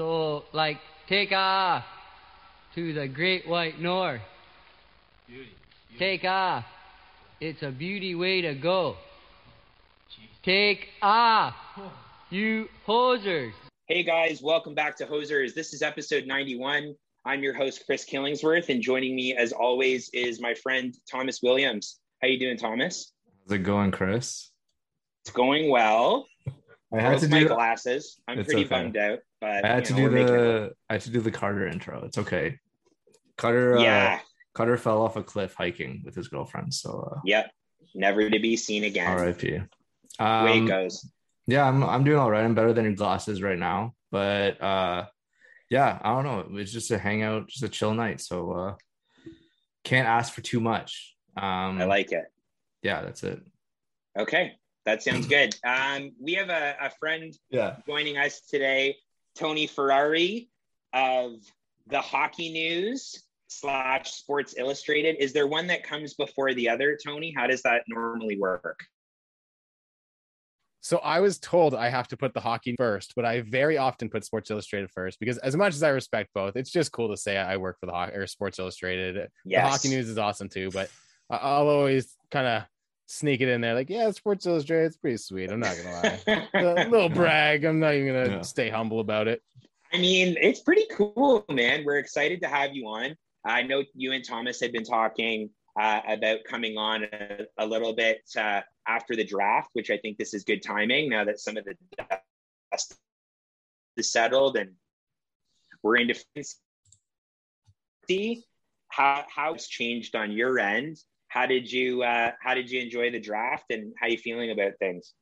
So, like, take off to the great white north. Take off. It's a beauty way to go. Take off, you hosers. Hey guys, welcome back to Hosers. This is episode 91. I'm your host Chris Killingsworth, and joining me as always is my friend Thomas Williams. How you doing, Thomas? How's it going, Chris? It's going well. I had Broke to my do. glasses. I'm It's pretty okay. bummed out, but I had to know, do the. I had to do the Carter intro. It's okay. Carter. Uh, Yeah. Carter fell off a cliff hiking with his girlfriend. So uh, Yep. Never to be seen again. R.I.P. Way Um, it goes. yeah, I'm. I'm doing all right. I'm better than your glasses right now. But uh, yeah, I don't know. It was just a hangout, just a chill night. So uh, can't ask for too much. Um, I like it. Yeah, that's it. Okay. That sounds good. Um, we have a, a friend Yeah. joining us today, Tony Ferrari of the Hockey News slash Sports Illustrated. Is there one that comes before the other, Tony? How does that normally work? So I was told I have to put the hockey first, but I very often put Sports Illustrated first because as much as I respect both, it's just cool to say I work for the hockey or Sports Illustrated. Yes. The hockey news is awesome too, but I'll always kind of sneak it in there like, yeah, Sports Illustrated, it's pretty sweet. I'm not gonna lie. a little brag. I'm not even gonna Yeah. stay humble about it. I mean, it's pretty cool, man. We're excited to have you on. I know you and Thomas had been talking uh, about coming on a, a little bit uh, after the draft, which I think this is good timing now that some of the dust is settled and we're into see how how it's changed on your end. How did you uh, how did you enjoy the draft and how you feeling about things?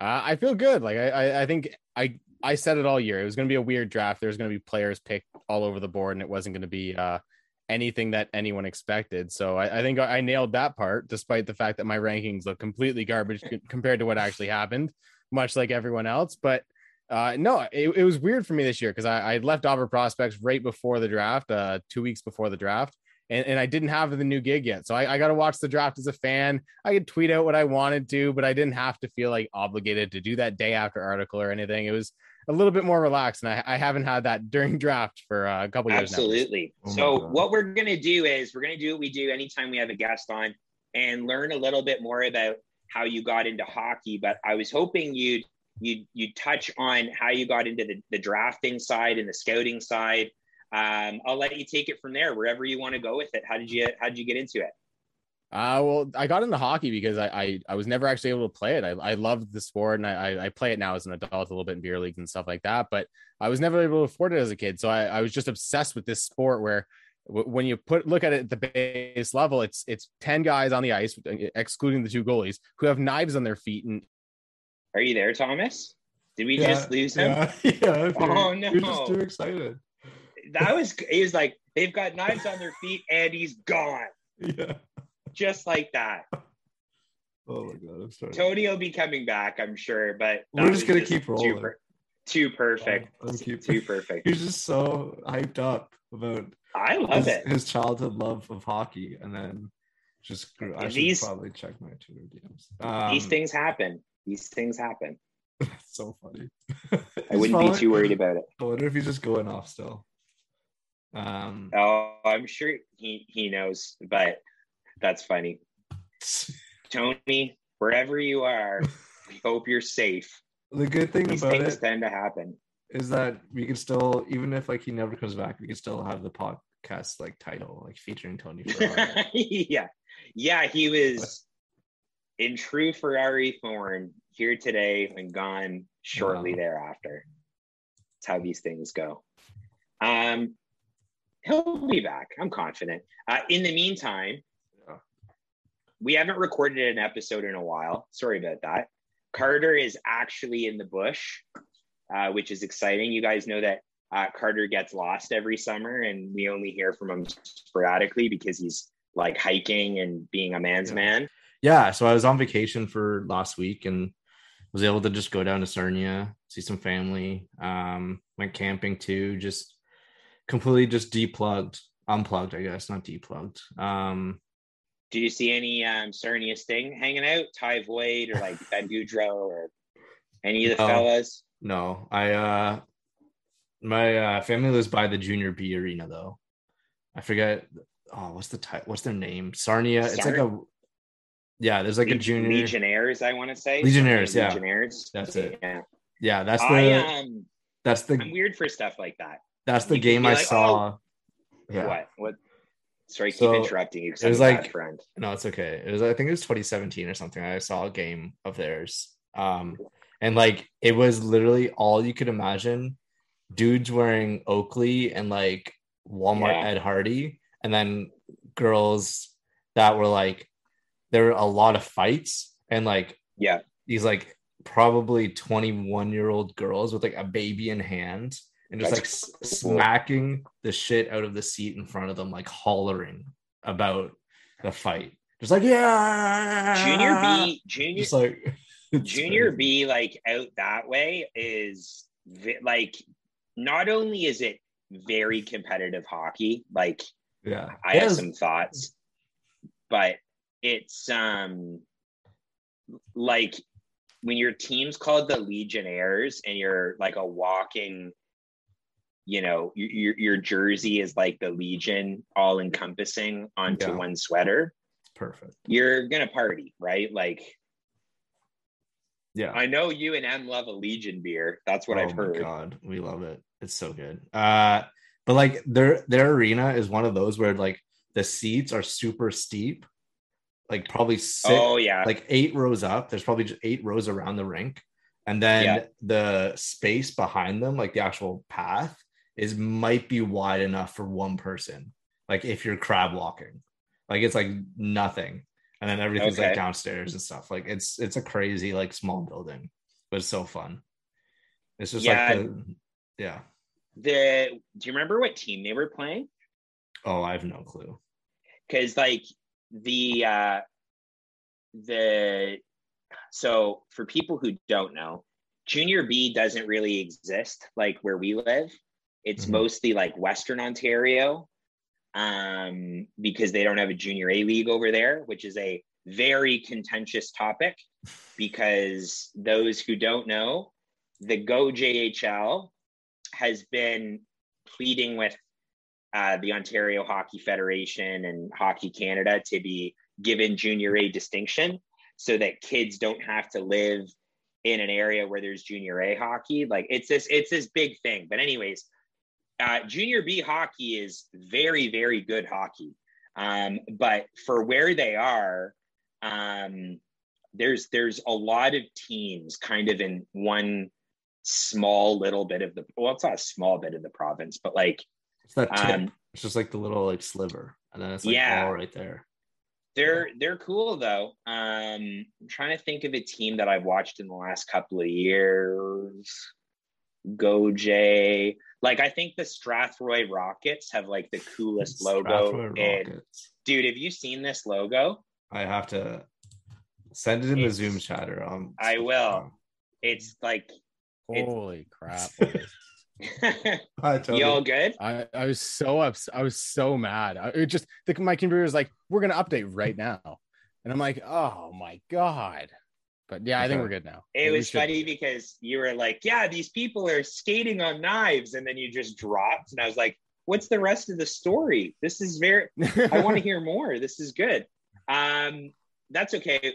Uh, I feel good. Like I, I, I think I, I said it all year. It was going to be a weird draft. There was going to be players picked all over the board, and it wasn't going to be uh, anything that anyone expected. So I, I think I nailed that part, despite the fact that my rankings look completely garbage compared to what actually happened, much like everyone else. But uh, no, it, it was weird for me this year because I, I left Dobber prospects right before the draft, uh, two weeks before the draft. And, and I didn't have the new gig yet. So I, I got to watch the draft as a fan. I could tweet out what I wanted to, but I didn't have to feel like obligated to do that day after article or anything. It was a little bit more relaxed. And I, I haven't had that during draft for uh, a couple years now. Absolutely. Oh my so God. what we're gonna do is we're gonna do what we do anytime we have a guest on and learn a little bit more about how you got into hockey. But I was hoping you'd you'd you'd touch on how you got into the, the drafting side and the scouting side. Um, I'll let you take it from there, wherever you want to go with it. How did you how did you get into it? Uh, well, I got into hockey because I, I, I was never actually able to play it. I, I loved the sport and I, I- I play it now as an adult a little bit in beer leagues and stuff like that. But I was never able to afford it as a kid. So I, I was just obsessed with this sport where w- when you put look at it at the base level, it's it's 10 guys on the ice, excluding the two goalies, who have knives on their feet. And Are you there, Thomas? Did we Yeah, just lose him? Yeah. yeah Oh, You're just too excited. That was he was like, they've got knives on their feet and he's gone. Yeah. Just like that. Oh my god, I'm sorry. Tony will be coming back, I'm sure, but We're just gonna keep Too, rolling. per- too perfect. Let's keep- Too perfect. You're just so hyped up about I love his, it. his childhood love of hockey, and then just grew. I And should these- probably check my Twitter DMs. Um, These things happen. These things happen. It's so funny. I wouldn't be too worried about it. I wonder if he's just going off still. Um, Oh, I'm sure he he knows, but that's funny. Tony, wherever you are, we hope you're safe. the good thing These about things it tend to happen. is that we can still, even if like he never comes back, we can still have the podcast like title, like featuring Tony Ferrari. yeah. Yeah, he was in true Ferrari form here today and gone shortly Wow. thereafter. That's how these things go. Um, he'll be back. I'm confident. Uh, in the meantime, we haven't recorded an episode in a while. Sorry about that. Carter is actually in the bush, uh, which is exciting. You guys know that uh, Carter gets lost every summer, and we only hear from him sporadically because he's like hiking and being a man's Yeah. man. Yeah, so I was on vacation for last week and was able to just go down to Sarnia, see some family. Um, went camping too, just completely just deplugged, unplugged, I guess, not deplugged. Um, Did you see any um, Sarnia Sting hanging out? Ty Voit or like Ben Gaudreau or any of the No. fellas? no, I uh my uh family lives by the junior B arena though. I forget oh what's the type what's their name? Sarnia. It's like a yeah, there's like a junior Legionnaires, I want to say. Legionnaires, yeah. Legionnaires. That's it. Yeah. yeah, that's the I um that's the I'm weird for stuff like that. That's the you game I like, saw. Yeah. What? What? Sorry, keep So, interrupting you. it was I'm a bad like- friend. No, it's okay. It was I think it was 2017 or something. I saw a game of theirs. Um and like it was literally all you could imagine. Dudes wearing Oakley and like Walmart Yeah. Ed Hardy, and then girls that were like there were a lot of fights and like Yeah. these like probably 21 year old girls with like a baby in hand and just That's like cool. smacking the shit out of the seat in front of them, like hollering about the fight. Just like, yeah. Junior B, junior, Just like, junior crazy. B, like out that way is like not only is it very competitive hockey, like Yeah. I It have is- some thoughts, but it's um like when your team's called the Legionnaires and you're like a walking, you know, your your, jersey is like the Legion, all encompassing onto Yeah. one sweater. perfect. You're gonna party, right? Like Yeah. I know you and M love a Legion beer. That's what oh I've heard. God, we love it. It's so good. Uh, but like their their arena is one of those where like the seats are super steep, like probably six, Oh yeah, like eight rows up. There's probably just eight rows around the rink, and then Yeah. the space behind them, like the actual path, is might be wide enough for one person. Like if you're crab walking, like it's like nothing, and then everything's like downstairs and stuff. Like it's it's a crazy like small building, but it's so fun. It's just Yeah. like the yeah. the do you remember what team they were playing? Oh, I have no clue. because like the uh the so for people who don't know junior b doesn't really exist like where we live it's Mhm. mostly like western ontario um because they don't have a junior a league over there which is a very contentious topic because those who don't know the go jhl has been pleading with uh, the Ontario Hockey Federation and Hockey Canada to be given junior A distinction so that kids don't have to live in an area where there's junior A hockey. Like it's this, it's this big thing. But anyways, uh, junior B hockey is very, very good hockey. Um, but for where they are, um, there's there's a lot of teams kind of in one small little bit of the well, it's not a small bit of the province, but like It's that tip. Um, it's just like the little like sliver, and then it's like Yeah. all right there. They're they're cool though. Um, I'm trying to think of a team that I've watched in the last couple of years. Go Jay. Like I think the Strathroy Rockets have like the coolest logo. Strathroy And dude, have you seen this logo? I have to send it in the It's- Zoom chatter. Um, I will. It's like It's- Holy crap. I totally, you all good? I, I was so upset. I was so mad. I, it just the, my computer was like, we're gonna update right now, and I'm like, oh my god. But yeah, I think we're good now. It was should- funny because you were like, "Yeah, these people are skating on knives," and then you just dropped, and I was like, "What's the rest of the story? This is very. I want to hear more. This is good." Um, that's okay.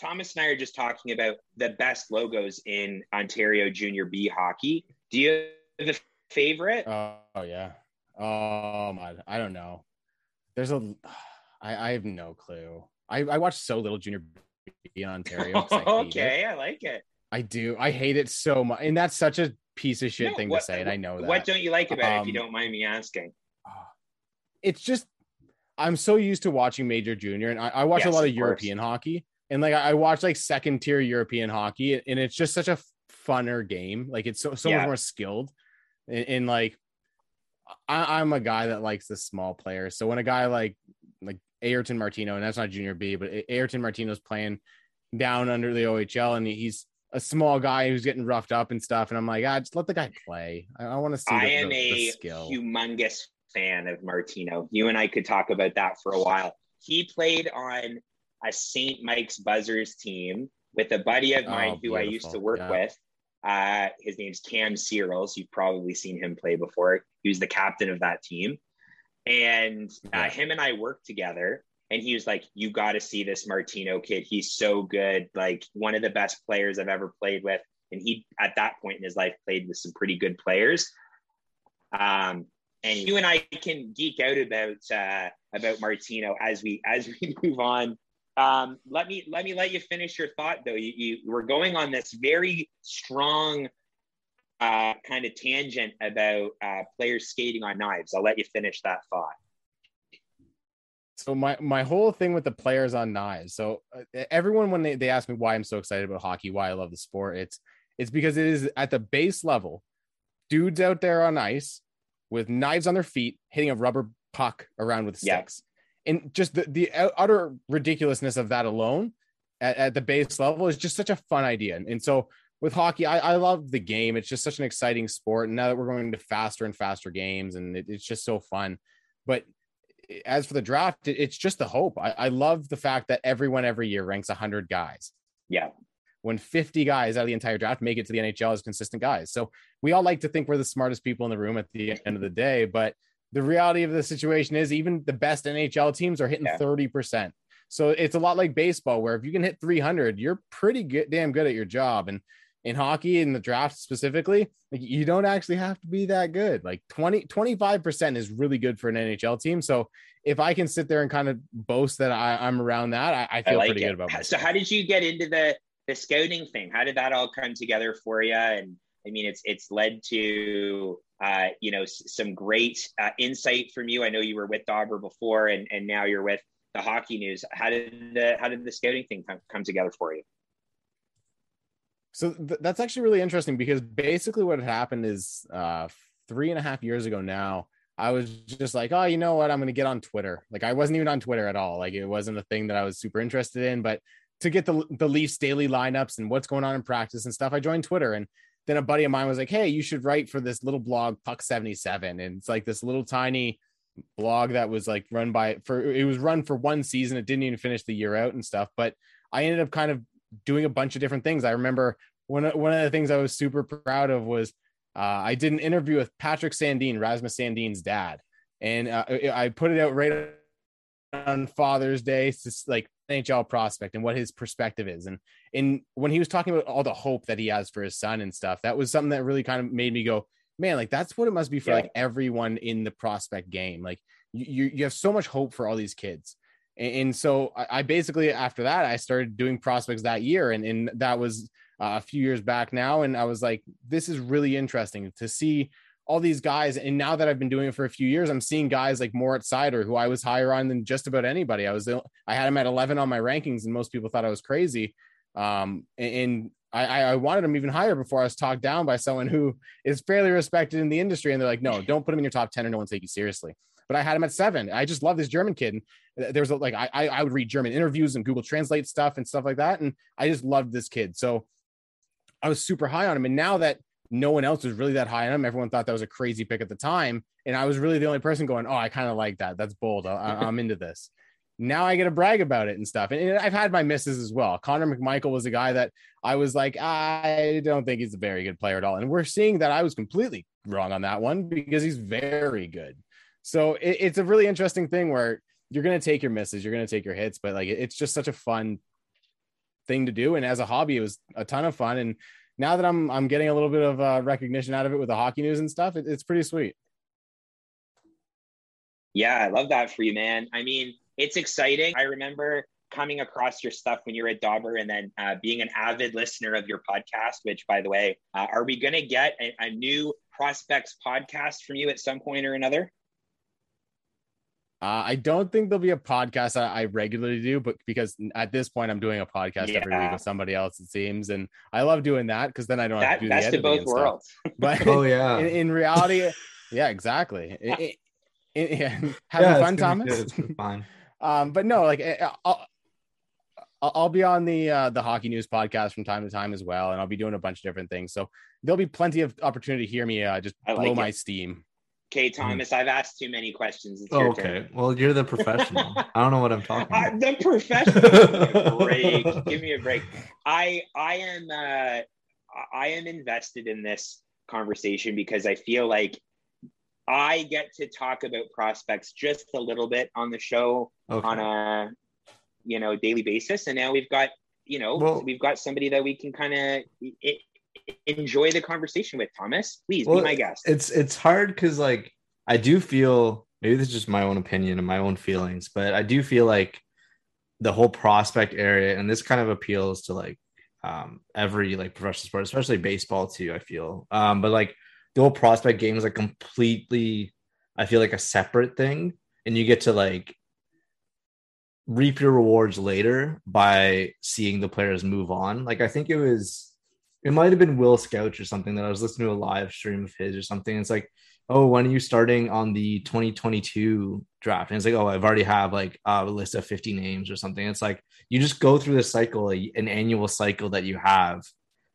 Thomas and I are just talking about the best logos in Ontario Junior B hockey. Do you have a favorite? Oh, oh, yeah. Oh my, I don't know. There's a, I, I have no clue. I, I watched so little junior B in Ontario. I okay, I like it. I do. I hate it so much, and that's such a piece of shit No, thing what- to say, and I know that. What don't you like about it? If you Um, don't mind me asking. it's just I'm so used to watching major junior, and I, I watch a lot of of course. European hockey, and like I watch like second tier European hockey, and it's just such a funner game. Like it's so so Yeah. much more skilled. in, in like I, I'm a guy that likes the small players. So when a guy like like Ayrton Martino, and that's not Junior B, but Ayrton Martino's playing down under the OHL, and he's a small guy who's getting roughed up and stuff. And I'm like, ah, just let the guy play. I, I want to see. I the, am the, a the skill. humongous fan of Martino. You and I could talk about that for a while. He played on a St. Mike's Buzzers team with a buddy of mine Oh, who I used to work Yeah. with. Uh, his name's Cam Searles. You've probably seen him play before. He was the captain of that team. And uh, Yeah. him and I worked together. And he was like, You got to see this Martino kid. He's so good. Like, one of the best players I've ever played with. And he, at that point in his life, played with some pretty good players. Um, and you and I can geek out about uh, about Martino as we as we move on. Um, let me let me let you finish your thought though. You, you were going on this very strong uh, kind of tangent about uh, players skating on knives. I'll let you finish that thought. So my my whole thing with the players on knives. So uh, everyone when they, they ask me why I'm so excited about hockey, why I love the sport, it's it's because it is at the base level, dudes out there on ice with knives on their feet, hitting a rubber puck around with Yeah. sticks. And just the, the utter ridiculousness of that alone at, at the base level is just such a fun idea. And, and so with hockey, I, I love the game. It's just such an exciting sport. And now that we're going to faster and faster games, and it, it's just so fun. But as for the draft, it- it's just the hope. I, I love the fact that everyone every year ranks 100 guys. Yeah. When 50 guys out of the entire draft make it to the NHL as consistent guys. So we all like to think we're the smartest people in the room at the end of the day. But the reality of the situation is, even the best NHL teams are hitting Yeah. 30%. So it's a lot like baseball, where if you can hit 300, you're pretty good, damn good at your job. And in hockey, in the draft specifically, like you don't actually have to be that good. Like 20, 25% is really good for an NHL team. So if I can sit there and kind of boast that I, I'm around that, I, I I feel like pretty it. good about that. So, how did you get into the the scouting thing? How did that all come together for you? And I mean, it's it's led to uh, you know s- some great uh, insight from you. I know you were with Dobber before, and and now you're with the Hockey News. How did the how did the scouting thing come, come together for you? So th- that's actually really interesting because basically what had happened is uh, three and a half years ago now, I was just like, oh, you know what? I'm going to get on Twitter. Like I wasn't even on Twitter at all. Like it wasn't a thing that I was super interested in. But to get the the Leafs daily lineups and what's going on in practice and stuff, I joined Twitter. And then a buddy of mine was like, hey, you should write for this little blog, Puck 77. And it's like this little tiny blog that was like run by for it was run for one season. It didn't even finish the year out and stuff. But I ended up kind of doing a bunch of different things. I remember one of, one of the things I was super proud of was uh, I did an interview with Patrick Sandin, Rasmus Sandin's dad, and uh, I I put it out right on Father's Day, just like NHL prospect and what his perspective is, and and when he was talking about all the hope that he has for his son and stuff, that was something that really kind of made me go, man, like that's what it must be for Yeah. like everyone in the prospect game. Like you you have so much hope for all these kids. And, and so I, I basically after that I started doing prospects that year, and and that was uh, a few years back now, and I was like, this is really interesting to see all these guys. And now that I've been doing it for a few years, I'm seeing guys like Moritz Seider, who I was higher on than just about anybody. I was I had him at 11 on my rankings, and most people thought I was crazy. Um, and, and I, I wanted him even higher before I was talked down by someone who is fairly respected in the industry, and they're like, no, don't put him in your top 10 or no one take you seriously but I had him at seven. I just love this German kid. And uh, there was a, like I I would read German interviews and Google Translate stuff and stuff like that, and I just loved this kid. So I was super high on him. And now that no one else was really that high on him, everyone thought that was a crazy pick at the time, and I was really the only person going, "Oh, I kind of like that. That's bold. I, I'm into this." Now I get to brag about it and stuff. And, and I've had my misses as well. Connor McMichael was a guy that I was like, I don't think he's a very good player at all. And we're seeing that I was completely wrong on that one because he's very good. So it, it's a really interesting thing where you're going to take your misses, you're going to take your hits, but like it's just such a fun thing to do. And as a hobby, it was a ton of fun. And now that I'm I'm getting a little bit of uh, recognition out of it with the hockey news and stuff, it, it's pretty sweet. Yeah, I love that for you, man. I mean, it's exciting. I remember coming across your stuff when you were at Dobber and then uh, being an avid listener of your podcast, which, by the way, uh, are we going to get a, a new prospects podcast from you at some point or another? Uh, I don't think there'll be a podcast I, I, regularly do, but because at this point I'm doing a podcast yeah. every week with somebody else, it seems, and I love doing that because then I don't that, have to do that's the to both worlds. But oh yeah, in, in reality, yeah, exactly. It, it, yeah. Having yeah, fun, Thomas. Fine. um, but no, like eh, I'll, I'll be on the uh, the hockey news podcast from time to time as well, and I'll be doing a bunch of different things. So there'll be plenty of opportunity to hear me uh, just like blow it. my steam. Okay, mm-hmm. Thomas, I've asked too many questions. It's oh, okay. Turn. Well, you're the professional. I don't know what I'm talking about. Uh, the professional. break. Give me a break. I I am uh, I am invested in this conversation because I feel like I get to talk about prospects just a little bit on the show okay. on a you know daily basis, and now we've got you know well, we've got somebody that we can kind of enjoy the conversation with. Thomas, please well, be my guest. It's it's hard because like I do feel maybe this is just my own opinion and my own feelings, but I do feel like the whole prospect area, and this kind of appeals to like um every like professional sport, especially baseball too. I feel, um, but like the whole prospect game is like completely, I feel like a separate thing, and you get to like reap your rewards later by seeing the players move on. Like I think it was it might have been Will Scouch or something that I was listening to a live stream of his or something. It's like, oh, when are you starting on the 2022 draft? And it's like, oh, I've already have like a list of 50 names or something. It's like you just go through this cycle, an annual cycle that you have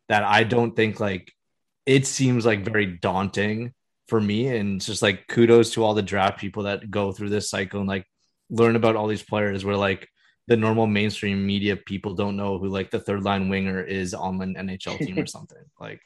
that I don't think like it seems like very daunting for me. And it's just like kudos to all the draft people that go through this cycle and like learn about all these players where like the normal mainstream media people don't know who like the third line winger is on an NHL team or something. Like,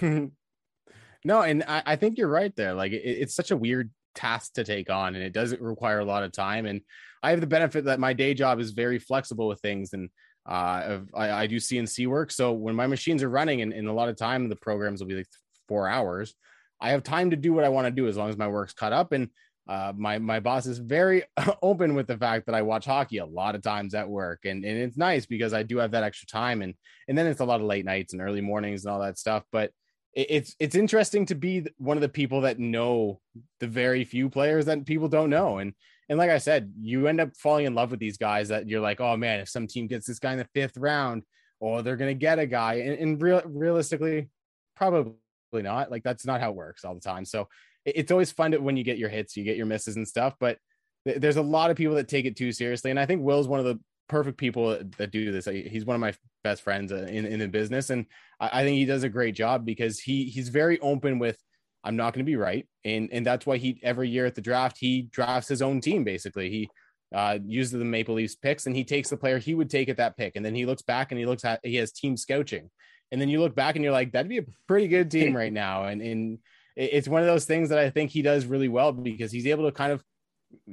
no, and I, I, think you're right there. Like, it, it's such a weird task to take on, and it doesn't require a lot of time. And I have the benefit that my day job is very flexible with things, and uh, I, I do CNC work. So when my machines are running, and, and a lot of time the programs will be like four hours, I have time to do what I want to do as long as my work's cut up. And uh, my my boss is very open with the fact that I watch hockey a lot of times at work, and and it's nice because I do have that extra time, and and then it's a lot of late nights and early mornings and all that stuff. But it, it's it's interesting to be one of the people that know the very few players that people don't know, and and like I said, you end up falling in love with these guys that you're like, oh man, if some team gets this guy in the fifth round, or oh, they're gonna get a guy, and, and real realistically, probably not. Like that's not how it works all the time. So it's always fun to, when you get your hits, you get your misses and stuff. But th- there's a lot of people that take it too seriously, and I think Will's one of the perfect people that do this. He's one of my best friends uh, in in the business, and I, I think he does a great job because he he's very open with. I'm not going to be right, and and that's why he every year at the draft he drafts his own team. Basically, he uh, uses the Maple Leafs picks, and he takes the player he would take at that pick, and then he looks back and he looks at he has team scouting, and then you look back and you're like, that'd be a pretty good team right now, and and it's one of those things that I think he does really well because he's able to kind of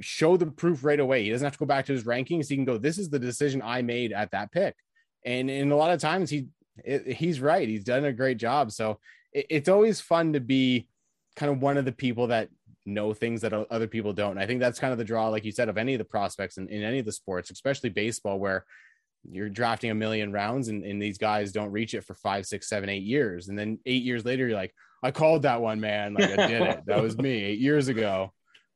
show the proof right away. He doesn't have to go back to his rankings. He can go, this is the decision I made at that pick. And in a lot of times he he's right. He's done a great job. So it, it's always fun to be kind of one of the people that know things that other people don't. And I think that's kind of the draw, like you said, of any of the prospects in, in any of the sports, especially baseball, where you're drafting a million rounds and, and these guys don't reach it for five, six, seven, eight years. And then eight years later, you're like, I called that one, man. Like I did it. That was me eight years ago.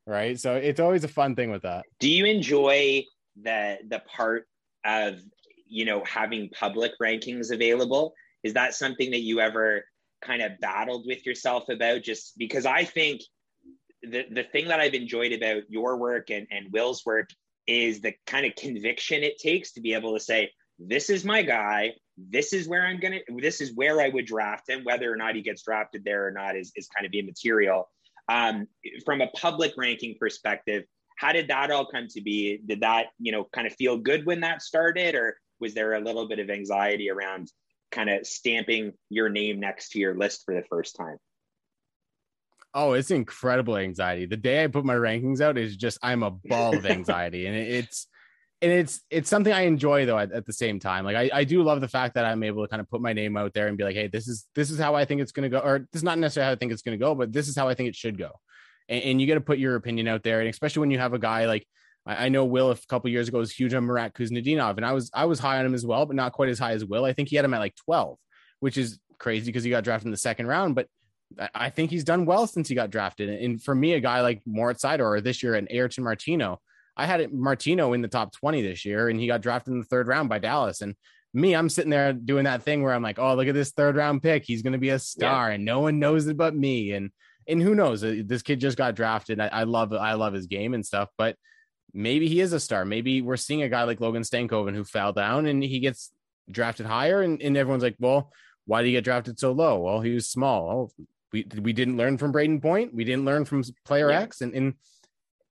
Right. So it's always a fun thing with that. Do you enjoy the the part of you know having public rankings available? Is that something that you ever kind of battled with yourself about? Just because I think the the thing that I've enjoyed about your work and, and Will's work is the kind of conviction it takes to be able to say, this is my guy. This is where I'm gonna. This is where I would draft him. Whether or not he gets drafted there or not is is kind of immaterial. Um, from a public ranking perspective, how did that all come to be? Did that you know kind of feel good when that started, or was there a little bit of anxiety around kind of stamping your name next to your list for the first time? Oh, it's incredible anxiety. The day I put my rankings out is just I'm a ball of anxiety, and it's and it's it's something I enjoy though at, at, the same time. Like I, I do love the fact that I'm able to kind of put my name out there and be like, hey, this is this is how I think it's gonna go, or this is not necessarily how I think it's gonna go, but this is how I think it should go. And, and you got to put your opinion out there, and especially when you have a guy like I, I know Will a couple years ago was huge on Marat Khusnutdinov, and I was I was high on him as well, but not quite as high as Will. I think he had him at like 12, which is crazy because he got drafted in the second round. But I- think he's done well since he got drafted. And for me, a guy like Moritz Seider or this year an Ayrton Martino, I had Martino in the top 20 this year, and he got drafted in the third round by Dallas. And me, I'm sitting there doing that thing where I'm like, oh, look at this third round pick. He's going to be a star, and no one knows it but me. And and who knows? Uh, This kid just got drafted. I, I love I love his game and stuff, but maybe he is a star. Maybe we're seeing a guy like Logan Stankoven who fell down and he gets drafted higher, and, and everyone's like, well, why did he get drafted so low? Well, he was small. Oh, we we didn't learn from Brayden Point. We didn't learn from player Yeah. X, and, and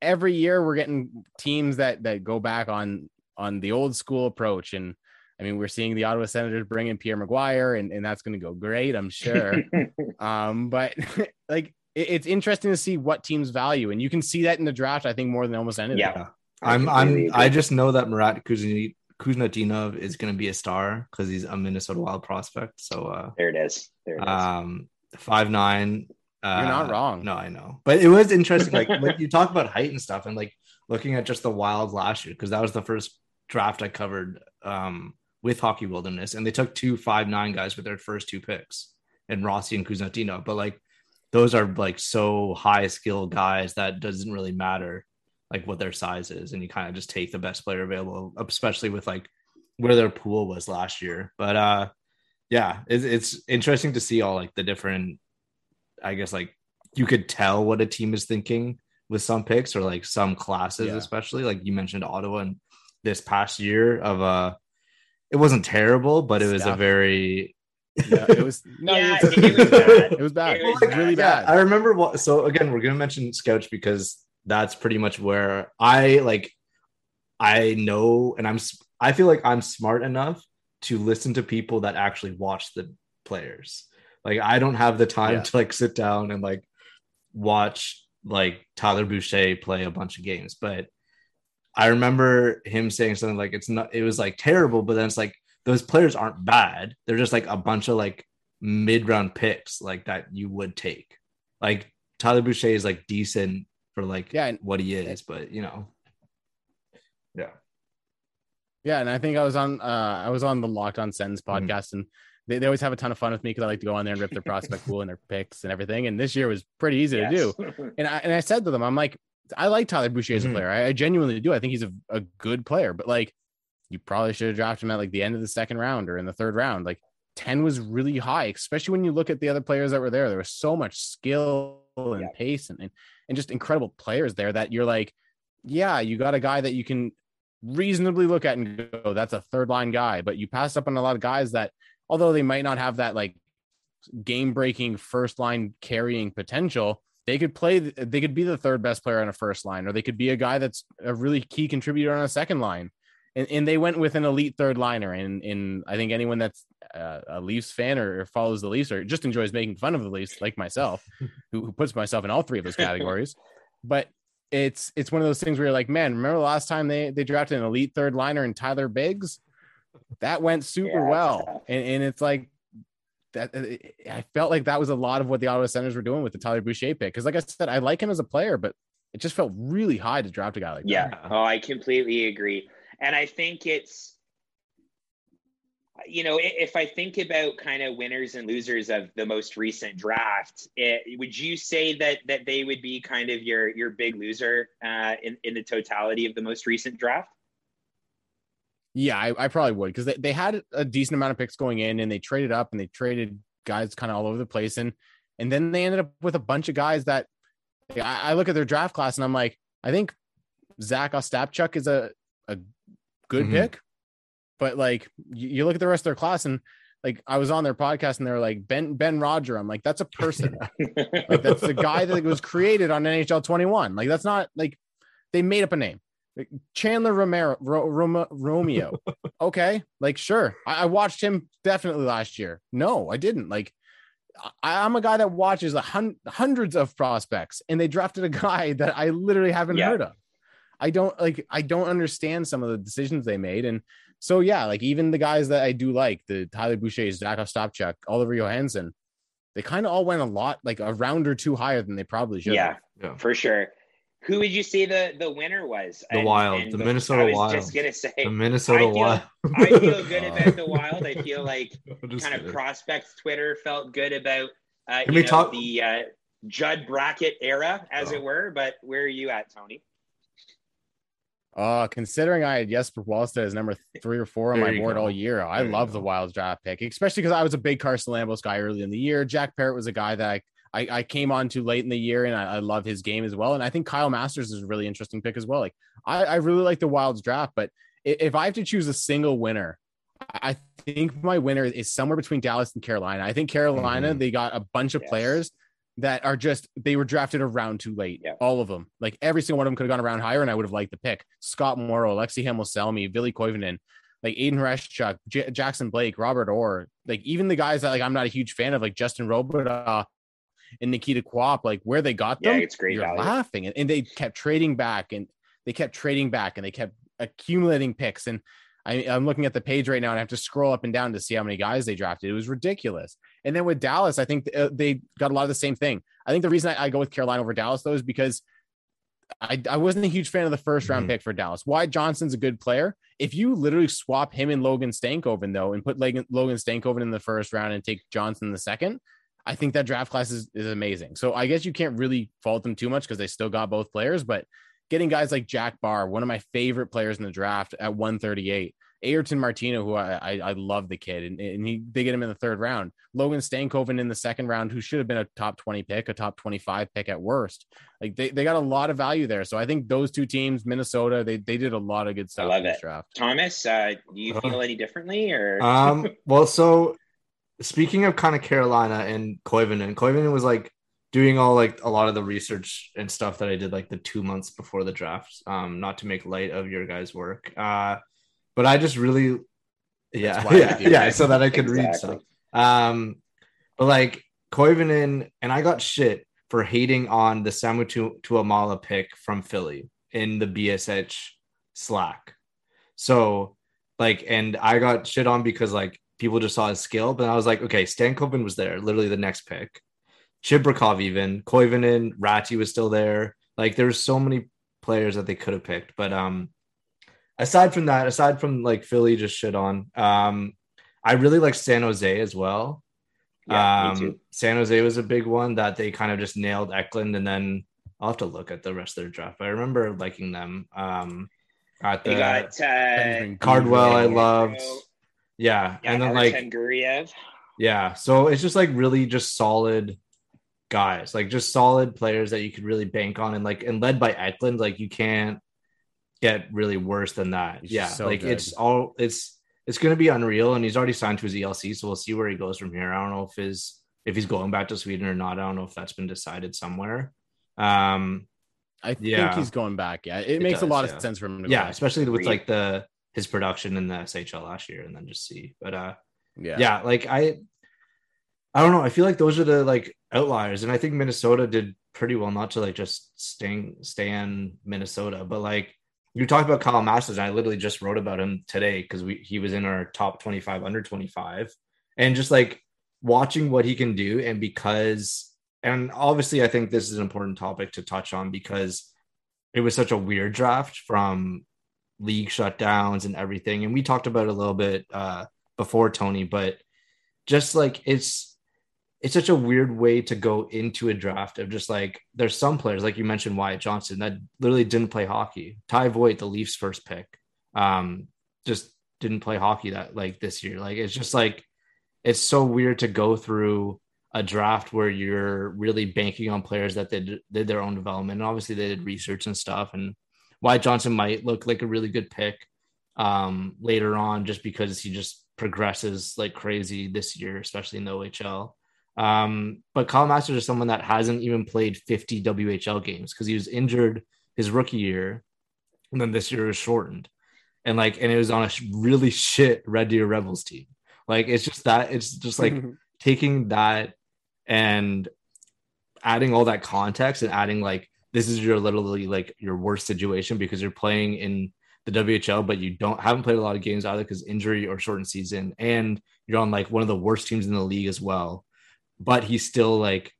every year we're getting teams that that go back on on the old school approach. And I mean, we're seeing the Ottawa Senators bring in Pierre McGuire, and, and that's going to go great, I'm sure. um, but like it- it's interesting to see what teams value, and you can see that in the draft. I think more than almost anything. Yeah. I'm I I'm I just know that Murat Kuzny- Kuznatinov is going to be a star because he's a Minnesota Wild prospect. So uh, There it is. There it is. um, five nine. Uh, You're not wrong. No, I know, but it was interesting. Like when you talk about height and stuff, and like looking at just the Wild last year because that was the first draft I covered um, with Hockey Wilderness, and they took two five nine guys with their first two picks, and Rossi and Kuznetino. But like those are like so high skill guys that doesn't really matter like what their size is, and you kind of just take the best player available, especially with like where their pool was last year. But uh, yeah, it's, it's interesting to see all like the different. I guess like you could tell what a team is thinking with some picks or like some classes, Yeah. especially like you mentioned Ottawa and this past year of uh it wasn't terrible, but it was a very Yeah, it was no, Yeah, it's- it was bad. It was bad. It It was was bad. really Yeah, bad. I remember what. So again, we're gonna mention Scouch because that's pretty much where I like. I know, and I'm. I feel like I'm smart enough to listen to people that actually watch the players. Like I don't have the time Yeah. to like sit down and like watch like Tyler Boucher play a bunch of games, but I remember him saying something like it's not. It was like terrible, but then it's like those players aren't bad. They're just like a bunch of like mid round picks like that you would take. Like Tyler Boucher is like decent for like Yeah, and- what he is, but you know, yeah, Yeah, and I think I was on uh I was on the Locked On Sens Mhm. podcast and they, they always have a ton of fun with me because I like to go on there and rip their prospect pool and their picks and everything. And this year was pretty easy to do. And I and I said to them, I'm like, I like Tyler Boucher as a Mhm. player. I, I genuinely do. I think he's a, a good player, but like you probably should have drafted him at like the end of the second round or in the third round. Like 10 was really high, especially when you look at the other players that were there. There was so much skill and Yeah. pace and, and and just incredible players there that you're like, yeah, you got a guy that you can reasonably look at and go, that's a third line guy. But you pass up on a lot of guys that, although they might not have that like game breaking first line carrying potential, they could play, they could be the third best player on a first line, or they could be a guy that's a really key contributor on a second line. And, and they went with an elite third liner. And, I think anyone that's uh, a Leafs fan or, or follows the Leafs or just enjoys making fun of the Leafs, like myself, who, who puts myself in all three of those categories. but it's it's one of those things where you're like, man, remember the last time they they drafted an elite third liner in Tyler Biggs? That went super Yeah, well, and, and it's like that. I felt like that was a lot of what the Ottawa Senators were doing with the Tyler Boucher pick. Because, like I said, I like him as a player, but it just felt really high to draft a guy like Yeah. that. Yeah. Oh, I completely agree. And I think it's, you know, if I think about kind of winners and losers of the most recent draft, it, would you say that that they would be kind of your your big loser uh, in in the totality of the most recent draft? Yeah, I, I probably would because they, they had a decent amount of picks going in and they traded up and they traded guys kind of all over the place. And and then they ended up with a bunch of guys that I, I look at their draft class and I'm like, I think Zach Ostapchuk is a, a good Mhm. pick. But like you, you look at the rest of their class and like I was on their podcast and they're like Ben Ben Roger. I'm like, that's a person. Like that's the guy that was created on NHL 21. Like that's not like they made up a name. Like, Chandler Romero, Ro, Roma, Romeo. Okay, like sure, I, I watched him definitely last year. No, I didn't. Like I, I'm a guy that watches a hun- hundreds of prospects, and they drafted a guy that I literally haven't Yeah. heard of. I don't like. I don't understand some of the decisions they made, and so yeah, like even the guys that I do like, the Tyler Boucher, Zach Ostapchuk, Oliver Johansson, they kind of all went a lot like a round or two higher than they probably should. yeah, yeah. for sure. Who would you say the the winner was? The Wild, the bef- Minnesota I was Wild. just gonna say. The Minnesota I feel- Wild. I feel good about the Wild. I feel like I'm just kind of kidding. prospects Twitter felt good about uh, Can you we know, talk- the uh, Judd Brackett era, as Oh. it were. But where are you at, Tony? Uh, considering I had Jesper Wallstedt as number three or four on my board go. all year, I There love the Wilds draft pick, especially because I was a big Carson Lambos guy early in the year. Jack Peart was a guy that I, I, I came on too late in the year, and I, I love his game as well. And I think Kyle Masters is a really interesting pick as well. Like I, I really like the Wilds draft, but if I have to choose a single winner, I think my winner is somewhere between Dallas and Carolina. I think Carolina, Mhm. they got a bunch of Yes. players that are just they were drafted around too late. All of them. Like every single one of them could have gone around higher, and I would have liked the pick. Scott Morrow, Aleksi Heimosalmi, Ville Koivunen, like Aidan Hreschuk, J- Jackson Blake, Robert Orr, like even the guys that like I'm not a huge fan of, like Justin Robidas and Nikita Quapp, like where they got them, Yeah, it's great you're value. laughing. And, and they kept trading back and they kept trading back and they kept accumulating picks. And I, I'm looking at the page right now and I have to scroll up and down to see how many guys they drafted. It was ridiculous. And then with Dallas, I think uh, they got a lot of the same thing. I think the reason I, I go with Carolina over Dallas though is because I, I wasn't a huge fan of the 1st round Mhm. pick for Dallas. Wyatt Johnston's a good player. If you literally swap him and Logan Stankoven though, and put Logan, Logan Stankoven in the first round and take Johnson in the second, I think that draft class is, is amazing. So I guess you can't really fault them too much because they still got both players, but getting guys like Jack Bar, one of my favorite players in the draft at 138, Ayrton Martino, who I, I, I love the kid, and, and he they get him in the third round. Logan Stankoven in the second round, who should have been a top 20 pick, a top 25 pick at worst. Like they, they got a lot of value there. So I think those two teams, Minnesota, they, they did a lot of good stuff I love in this it. draft. Thomas, uh, do you feel any differently, or um well so speaking of kind of carolina and koivunen koivunen was like doing all like a lot of the research and stuff that i did like the two months before the draft um not to make light of your guys work. Uh but i just really yeah That's why I yeah, yeah so that i could read Exactly. stuff um but like koivunen and i got shit for hating on the samu tuomaala pick from philly in the bsh slack. So like, and I got shit on because like people just saw his skill, but I was like, okay, Stan Stankoven was there, literally the next pick. Chibrikov even, Koivunen, Räty was still there. Like there's so many players that they could have picked. But um aside from that, aside from like Philly just shit on, um, I really like San Jose as well. Yeah, um. San Jose was a big one that they kind of just nailed Eklund and then I'll have to look at the rest of their draft. But I remember liking them. Um at the you got uh, Cardwell, I loved. Yeah, yeah, and then Artem like Guryev. yeah, so it's just like really just solid guys, like just solid players that you could really bank on, and like and led by Eklund, like you can't get really worse than that. He's yeah, so like good. it's all it's it's going to be unreal, and he's already signed to his ELC, so we'll see where he goes from here. I don't know if his if he's going back to Sweden or not. I don't know if that's been decided somewhere. Um, I think Yeah. he's going back. Yeah. It, It makes a lot yeah. of sense for him to go yeah, especially with like the his production in the SHL last year, and then just see. But uh, Yeah. yeah. like I I don't know. I feel like those are the like outliers. And I think Minnesota did pretty well not to like just staying stay in Minnesota. But like you talked about Kyle Masters, and I literally just wrote about him today because we he was in our top 25 under 25. And just like watching what he can do, and because and obviously I think this is an important topic to touch on because it was such a weird draft from league shutdowns and everything. And we talked about it a little bit uh before Tony, but just like it's it's such a weird way to go into a draft of just like there's some players like you mentioned Wyatt Johnston that literally didn't play hockey. Ty Voit, the Leafs first pick, um, just didn't play hockey that like this year. Like it's just like it's so weird to go through a draft where you're really banking on players that did did their own development. And obviously they did research and stuff. And Wyatt Johnston might look like a really good pick um later on just because he just progresses like crazy this year, especially in the OHL. Um, but Kyle Masters is someone that hasn't even played 50 WHL games because he was injured his rookie year, and then this year was shortened. And like, and it was on a really shit Red Deer Rebels team. Like, it's just that it's just like taking that and adding all that context and adding like this is your literally like your worst situation because you're playing in the WHL, but you don't haven't played a lot of games either because injury or shortened season, and you're on like one of the worst teams in the league as well. But he still like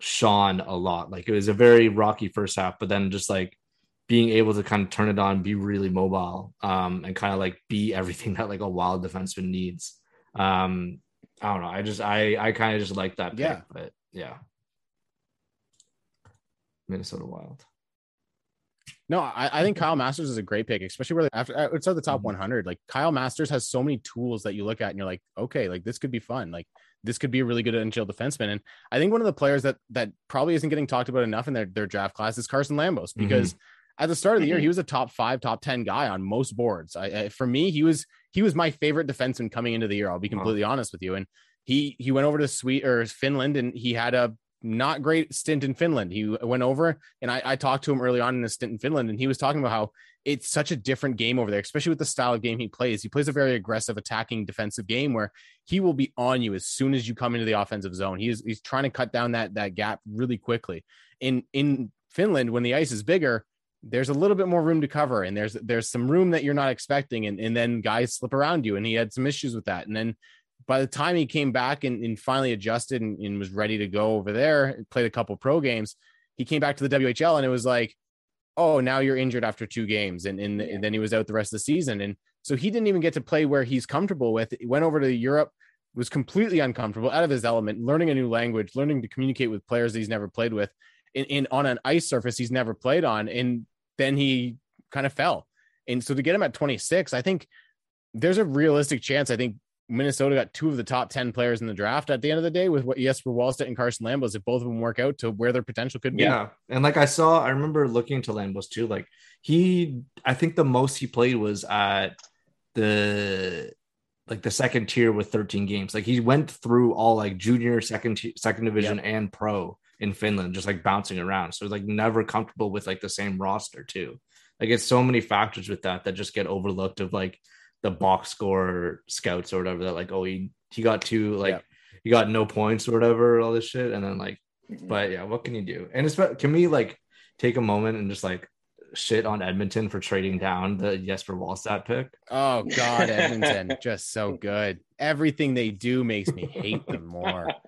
shone a lot. Like it was a very rocky first half, but then just like being able to kind of turn it on, be really mobile, um, and kind of like be everything that like a wild defenseman needs. Um, I don't know. I just I I kind of just like that pick, Yeah. but yeah. Minnesota Wild. No, I, I think Kyle Masters is a great pick, especially where after uh, outside the top Mhm. 100. Like Kyle Masters has so many tools that you look at and you're like, okay, like this could be fun. Like this could be a really good NHL defenseman. And I think one of the players that that probably isn't getting talked about enough in their, their draft class is Carson Lambos mm-hmm. because at the start of the year mm-hmm. he was a top five, top ten guy on most boards. I, I for me he was he was my favorite defenseman coming into the year. I'll be Wow. completely honest with you. And he he went over to Sweet or Finland and he had a not great stint in Finland. He went over and I, I talked to him early on in his stint in Finland, and he was talking about how it's such a different game over there, especially with the style of game he plays. He plays a very aggressive, attacking, defensive game where he will be on you as soon as you come into the offensive zone. He's he's trying to cut down that that gap really quickly. In in Finland, when the ice is bigger, there's a little bit more room to cover, and there's there's some room that you're not expecting, and and then guys slip around you, and he had some issues with that, and then by the time he came back and, and finally adjusted and, and was ready to go over there, played a couple pro games, he came back to the WHL and it was like, oh, now you're injured after two games. And, and, and then he was out the rest of the season. And so he didn't even get to play where he's comfortable with. He went over to Europe, was completely uncomfortable, out of his element, learning a new language, learning to communicate with players that he's never played with in on an ice surface he's never played on. And then he kind of fell. And so to get him at 26, I think there's a realistic chance. I think Minnesota got two of the top 10 players in the draft at the end of the day with what Jesper Wallstedt and Carson Lambos, if both of them work out to where their potential could be. Yeah. And like I saw, I remember looking to Lambos too. Like he, I think the most he played was at the like the second tier with 13 games. Like he went through all like junior, second, second division, and pro in Finland, just like bouncing around. So like never comfortable with like the same roster too. Like it's so many factors with that that just get overlooked of like the box score scouts or whatever that like oh he he got two like Yeah. he got no points or whatever all this shit and then like mm-hmm. but yeah what can you do and it's can we like take a moment and just like shit on Edmonton for trading down the Jesper Wallstedt pick Oh God, Edmonton, just so good. Everything they do makes me hate them more.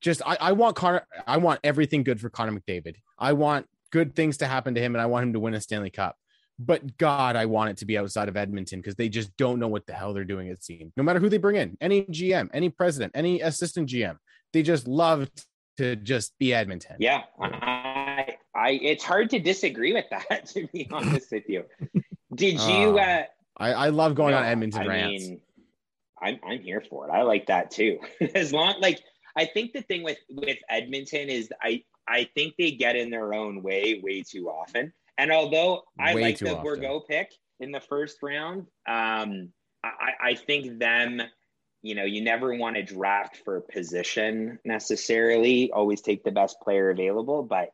Just I, I want Connor. I want everything good for Connor McDavid. I want good things to happen to him, and I want him to win a Stanley Cup. But God, I want it to be outside of Edmonton because they just don't know what the hell they're doing. It seems no matter who they bring in, any GM, any president, any assistant GM, they just love to just be Edmonton. Yeah, I, I, it's hard to disagree with that. To be honest with you, did you? Oh, Uh, I, I love going on Edmonton I rants. mean, I'm I'm here for it. I like that too. as long like I think the thing with with Edmonton is I I think they get in their own way way too often. And although I Way like the often. Bourgault pick in the first round, um, I, I think them. You know, you never want to draft for position necessarily. Always take the best player available, but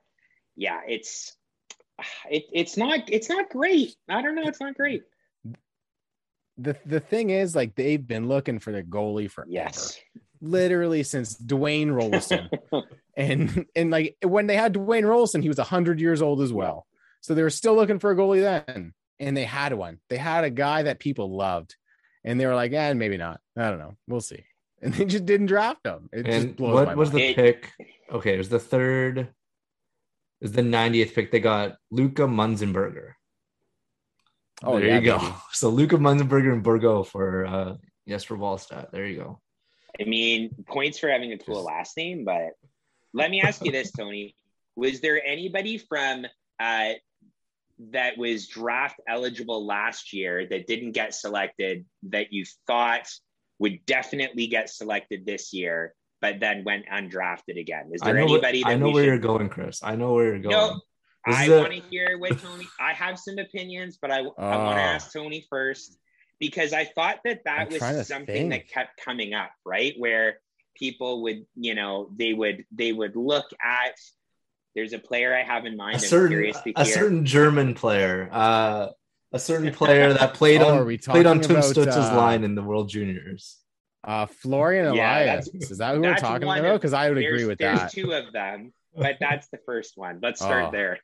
yeah, it's it, it's not it's not great. I don't know. It's not great. the the thing is, like they've been looking for the goalie forever. Yes. literally since Dwayne Roloson. and and like when they had Dwayne Roloson, he was hundred years old as well. So they were still looking for a goalie then, and they had one. They had a guy that people loved, and they were like, "Eh, maybe not. I don't know. We'll see." And they just didn't draft him. It just and blows my what was mind. the pick okay it was the third it was the 90th pick they got Luca Munzenberger Oh, there yeah, you go baby. so Luca Munzenberger and Bourgault for uh for Wallstedt there you go I mean, points for having a cool last name, but let me ask you this, Tony. Was there anybody from uh, that was draft eligible last year that didn't get selected that you thought would definitely get selected this year, but then went undrafted again? Is I there know, anybody that I know where should- you're going Chris I know where you're going No, This I want to hear what Tony. I have some opinions, but I, I want to ah. ask Tony first because I thought that that I'm was something that kept coming up, right? Where people would, you know, they would they would look at. There's a player I have in mind. a I'm certain curious to a certain German player uh a certain player that played Oh, on are we played on Tim Stützle's uh, line in the World Juniors Uh, Florian Yeah, Elias. that's- Is that who we're talking about? Because I would agree with that. there's two of them, but that's the first one. Let's start Oh. there.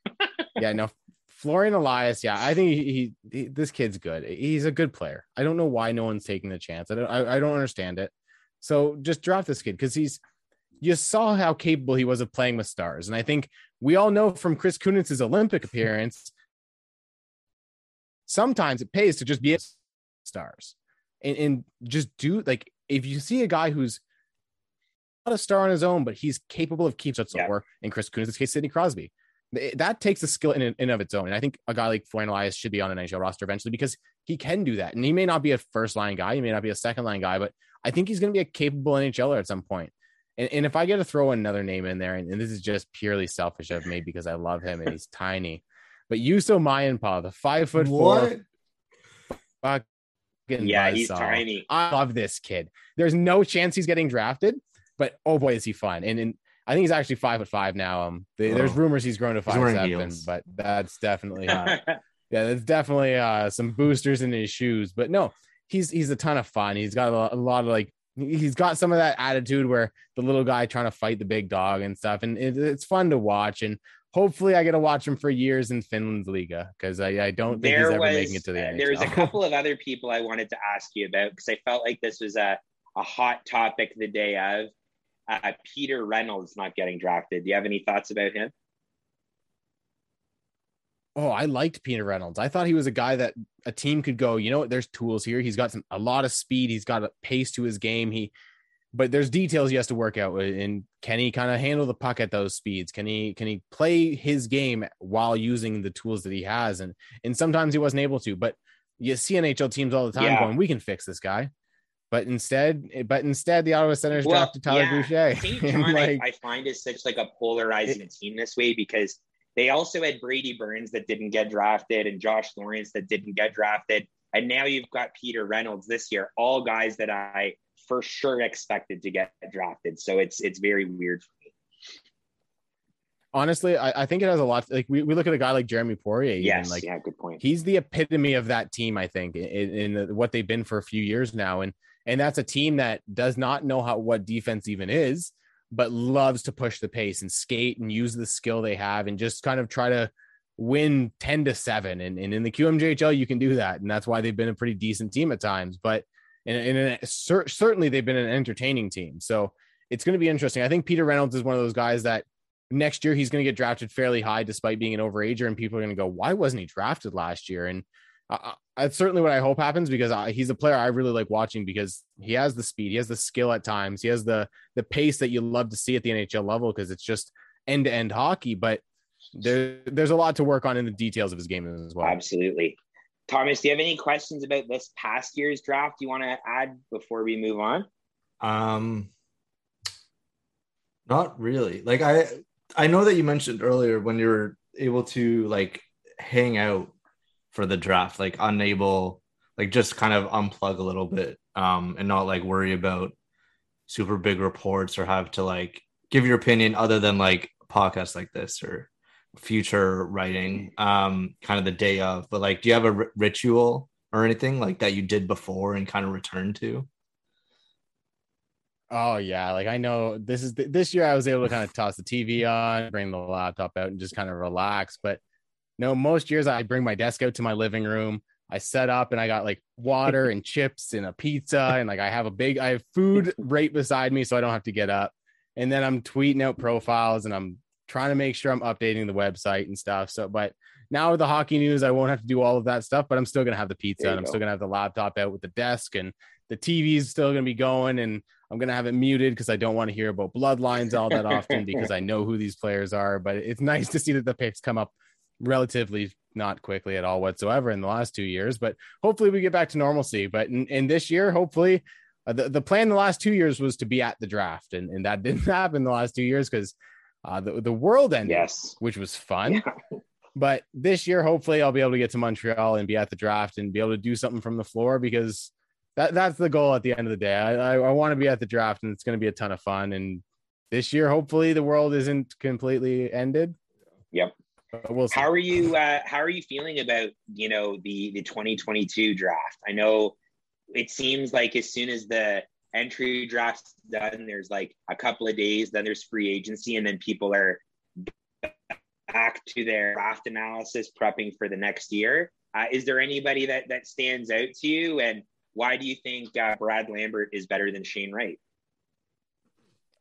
yeah, no, Florian Elias. Yeah, I think he, he, he- this kid's good. He's a good player. I don't know why no one's taking the chance. I don't I, I don't understand it. So just draft this kid because he's you saw how capable he was of playing with stars, and I think we all know from Chris Kunitz's Olympic appearance. Sometimes it pays to just be stars and, and just do like if you see a guy who's not a star on his own, but he's capable of keeping Yeah. or in Chris Kunitz's case, Sidney Crosby. That takes a skill in, in of its own. And I think a guy like Florian Elias should be on an NHL roster eventually because he can do that. And he may not be a first line guy, he may not be a second line guy, but I think he's going to be a capable NHLer at some point. And, and if I get to throw another name in there, and, and this is just purely selfish of me because I love him and he's tiny, but Yuso Mayanpa, the five foot four fucking Yeah, he's buzzsaw. tiny. I love this kid. There's no chance he's getting drafted, but oh boy, is he fun! And, and I think he's actually five foot five now. Um, the, there's Oh. rumors he's grown to five seven, heels. but that's definitely uh, yeah, that's definitely uh some boosters in his shoes. But no, he's he's a ton of fun. He's got a lot, a lot of like he's got some of that attitude where the little guy trying to fight the big dog and stuff, and it, it's fun to watch. And hopefully, I get to watch him for years in Finland's Liga because I, I don't think there he's ever was making it to the uh, NHL. there's a couple of other people I wanted to ask you about because I felt like this was a, a hot topic the day of. Uh, Peter Reynolds not getting drafted. Do you have any thoughts about him? Oh, I liked Peter Reynolds. I thought he was a guy that a team could go, you know what, there's tools here. He's got some a lot of speed, he's got a pace to his game. He but there's details he has to work out with. And can he kind of handle the puck at those speeds? Can he can he play his game while using the tools that he has? And and sometimes he wasn't able to, but you see NHL teams all the time Yeah. going, we can fix this guy. But instead, but instead, the Ottawa Senators Well, drafted Tyler yeah, Boucher. St. John, like, I, I find is such like a polarizing team this way because they also had Brady Burns that didn't get drafted and Josh Lawrence that didn't get drafted, and now you've got Peter Reynolds this year. All guys that I for sure expected to get drafted. So it's it's very weird for me. honestly, I, I think it has a lot. Like we, we look at a guy like Jeremy Poirier. even, Yes, like yeah, good point. he's the epitome of that team. I think in, in the- what they've been for a few years now, and and that's a team that does not know how what defense even is, but loves to push the pace and skate and use the skill they have and just kind of try to win 10 to 7 and, and in the QMJHL you can do that. And that's why they've been a pretty decent team at times. But in, in a, cer- certainly they've been an entertaining team. So it's going to be interesting. I think Peter Reynolds is one of those guys that next year he's going to get drafted fairly high despite being an overager and people are going to go why wasn't he drafted last year? And uh, that's certainly what I hope happens because I, he's a player I really like watching because he has the speed, he has the skill at times, he has the the pace that you love to see at the NHL level because it's just end to end hockey. But there there's a lot to work on in the details of his game as well. Absolutely. Thomas, do you have any questions about this past year's draft you want to add before we move on? Um, not really. Like I, I know that you mentioned earlier when you were able to like hang out for the draft, like unable, like just kind of unplug a little bit, um, and not like worry about super big reports or have to like give your opinion other than like podcasts like this or future writing, um, kind of the day of. But like, do you have a r- ritual or anything like that you did before and kind of return to? Oh yeah, like I know this is this year I was able to kind of toss the TV on, bring the laptop out, and just kind of relax. But no, most years I bring my desk out to my living room. I set up and I got like water and chips and a pizza and like I have a big I have food right beside me so I don't have to get up. And then I'm tweeting out profiles and I'm trying to make sure I'm updating the website and stuff. So, but now with the hockey news, I won't have to do all of that stuff, but I'm still gonna have the pizza and I'm go. still gonna have the laptop out with the desk and the TV's still gonna be going and I'm gonna have it muted because I don't want to hear about bloodlines all that often because I know who these players are. But it's nice to see that the picks come up relatively not quickly at all whatsoever in the last two years. But hopefully we get back to normalcy. But in, in this year, hopefully uh, the, the plan the last two years was to be at the draft, and, and that didn't happen the last two years because uh, the, the world ended, Yes. which was fun. But this year, hopefully, I'll be able to get to Montreal and be at the draft and be able to do something from the floor because that, that's the goal at the end of the day. I, I, I want to be at the draft and it's going to be a ton of fun. And this year, hopefully, the world isn't completely ended. Yep. We'll see. How are you? Uh, how are you feeling about you know the the 2022 draft? I know it seems like as soon as the entry draft's done, there's like a couple of days, then there's free agency, and then people are back to their draft analysis, prepping for the next year. Uh, is there anybody that that stands out to you, and why do you think uh, Brad Lambert is better than Shane Wright?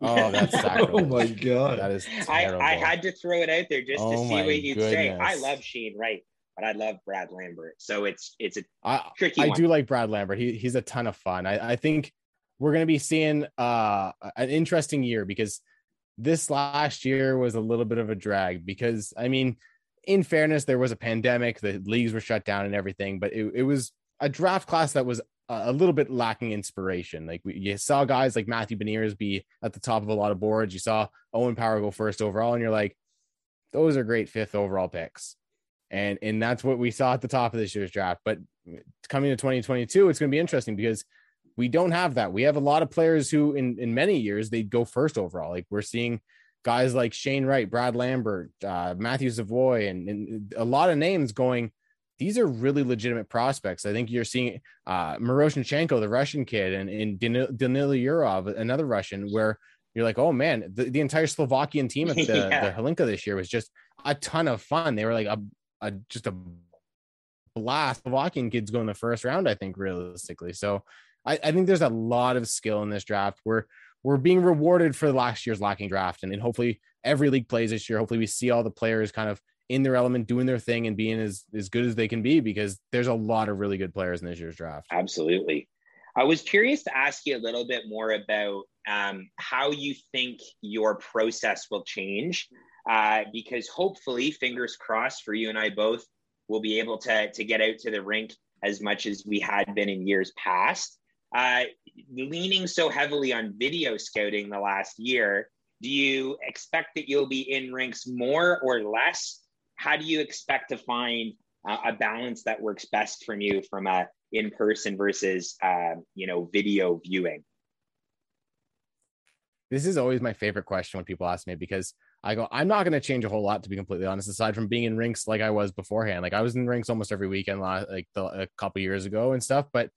Oh, that's oh my god. That is I, terrible. I had to throw it out there just Oh to see what you'd say. I love Shane Wright, but I love Brad Lambert. So it's it's a I, tricky I one. do like Brad Lambert. He he's a ton of fun. I, I think we're going to be seeing uh, an interesting year because this last year was a little bit of a drag because I mean, in fairness, there was a pandemic, the leagues were shut down and everything, but it, it was a draft class that was a little bit lacking inspiration. Like we, you saw guys like Matthew Beniers be at the top of a lot of boards. You saw Owen Power go first overall, and you're like, those are great fifth overall picks. And and that's what we saw at the top of this year's draft. But coming to 2022, it's going to be interesting because we don't have that. We have a lot of players who, in in many years, they'd go first overall. Like we're seeing guys like Shane Wright, Brad Lambert, uh, Matthew Savoie, and, and a lot of names going these are really legitimate prospects. I think you're seeing uh, Miroshnichenko, the Russian kid, and, and Danil, Danil Yurov, another Russian, where you're like, oh man, the, the entire Slovakian team at the, yeah. the Hlinka this year was just a ton of fun. They were like a, a just a blast. Slovakian kids go in the first round, I think, realistically. So I, I think there's a lot of skill in this draft. We're we're being rewarded for last year's lacking draft, and, and hopefully every league plays this year. Hopefully we see all the players kind of in their element, doing their thing, and being as as good as they can be because there's a lot of really good players in this year's draft. Absolutely. I was curious to ask you a little bit more about um, how you think your process will change, uh, because hopefully, fingers crossed for you and I both, we'll be able to to get out to the rink as much as we had been in years past. Uh, leaning so heavily on video scouting the last year, do you expect that you'll be in rinks more or less how do you expect to find uh, a balance that works best from you from a in person versus uh, you know video viewing? This is always my favorite question when people ask me because I go, I'm not going to change a whole lot to be completely honest. Aside from being in rinks like I was beforehand, like I was in rinks almost every weekend, like the, a couple years ago and stuff. But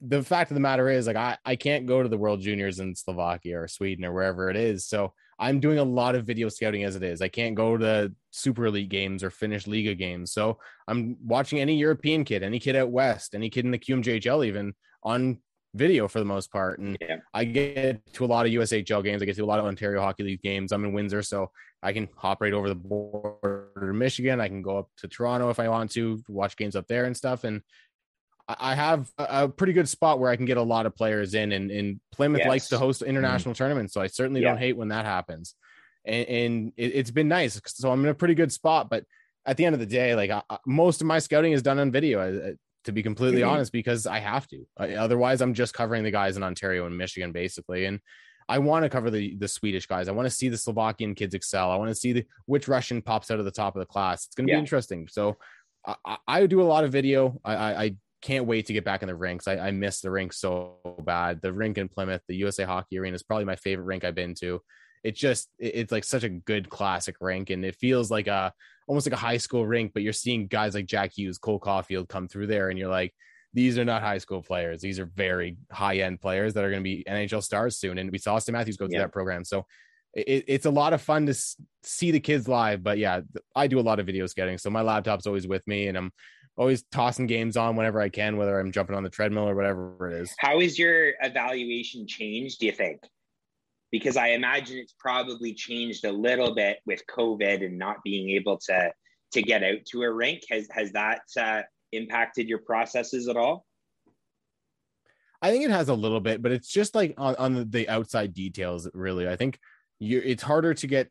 the fact of the matter is, like I I can't go to the World Juniors in Slovakia or Sweden or wherever it is. So I'm doing a lot of video scouting as it is. I can't go to Super Elite games or Finnish Liga games. So I'm watching any European kid, any kid out west, any kid in the QMJHL even on video for the most part. And yeah. I get to a lot of USHL games. I get to a lot of Ontario Hockey League games. I'm in Windsor, so I can hop right over the border to Michigan. I can go up to Toronto if I want to watch games up there and stuff. And I have a pretty good spot where I can get a lot of players in, and, and Plymouth yes. likes to host international mm tournaments, so I certainly yeah. don't hate when that happens. And, and it, has been nice, so I'm in a pretty good spot. But at the end of the day, like I, most of my scouting is done on video, uh, to be completely mm-hmm. honest, because I have to. otherwise, I'm just covering the guys in Ontario and Michigan, basically. And I want to cover the the Swedish guys. I want to see the Slovakian kids excel. I want to see the, which Russian pops out of the top of the class. It's going to yeah. be interesting. So I, I, do a lot of video. I, I, can't wait to get back in the rinks. I, I miss the rink so bad. The rink in Plymouth, the USA Hockey Arena is probably my favorite rink I've been to. It just it, it's like such a good classic rink, and it feels like a almost like a high school rink. But you're seeing guys like Jack Hughes, Cole Caufield come through there, and you're like, these are not high school players. These are very high end players that are going to be NHL stars soon. And we saw Auston Matthews go through yeah. that program, so it, it's a lot of fun to see the kids live. But yeah, I do a lot of video scouting, so my laptop's always with me, and I'm always tossing games on whenever I can, whether I'm jumping on the treadmill or whatever it is. How is your evaluation changed, do you think? Because I imagine it's probably changed a little bit with COVID and not being able to to get out to a rink. Has has that uh, impacted your processes at all? I think it has a little bit, but it's just like on, on the outside details. Really, I think you it's harder to get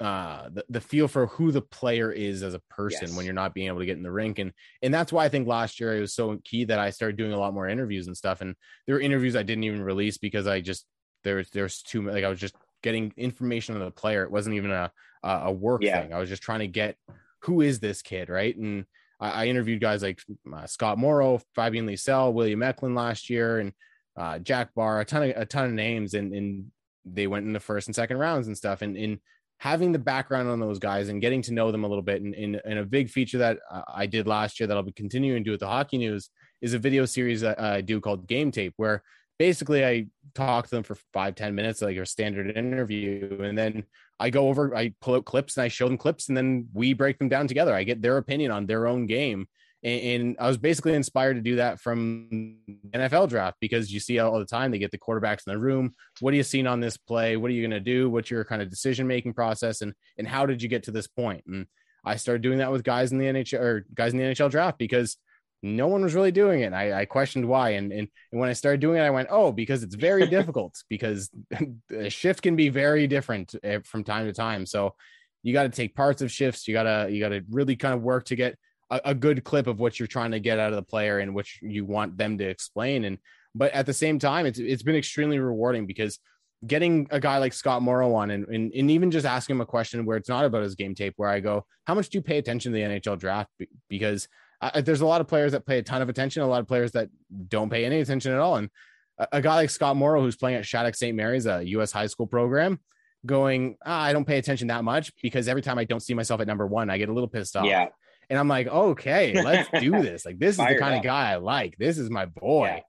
uh the, the feel for who the player is as a person yes. when you're not being able to get in the rink and and that's why i think last year it was so key that i started doing a lot more interviews and stuff and there were interviews i didn't even release because i just there's there's too like i was just getting information on the player it wasn't even a a work yeah. thing i was just trying to get who is this kid right and i, I interviewed guys like uh, scott morrow fabian lysell william eklund last year and uh, jack bar a ton of a ton of names and and they went in the first and second rounds and stuff and in having the background on those guys and getting to know them a little bit. And, and, and a big feature that I did last year that I'll be continuing to do with the Hockey News is a video series that I do called Game Tape, where basically I talk to them for five ten minutes, like a standard interview. And then I go over, I pull out clips and I show them clips and then we break them down together. I get their opinion on their own game and, and, I was basically inspired to do that from NFL draft because you see all the time they get the quarterbacks in the room. What are you seeing on this play? What are you going to do? What's your kind of decision making process? And and how did you get to this point? And I started doing that with guys in the NHL or guys in the NHL draft because no one was really doing it. And I, I questioned why. And, and and when I started doing it, I went, oh, because it's very difficult because a shift can be very different eh, from time to time. So you got to take parts of shifts. You gotta you gotta really kind of work to get a, a good clip of what you're trying to get out of the player and which you want them to explain. And but at the same time, it's it's been extremely rewarding because getting a guy like Scott Morrow on and, and, and even just asking him a question where it's not about his game tape, where I go, how much do you pay attention to the NHL draft? Because I, there's a lot of players that pay a ton of attention, a lot of players that don't pay any attention at all. And a, a guy like Scott Morrow, who's playing at Shattuck St. Mary's, a U.S. high school program, going, ah, I don't pay attention that much because every time I don't see myself at number one, I get a little pissed off. Yeah. And I'm like, okay, let's do this. Like, this is the kind up. of guy I like. This is my boy.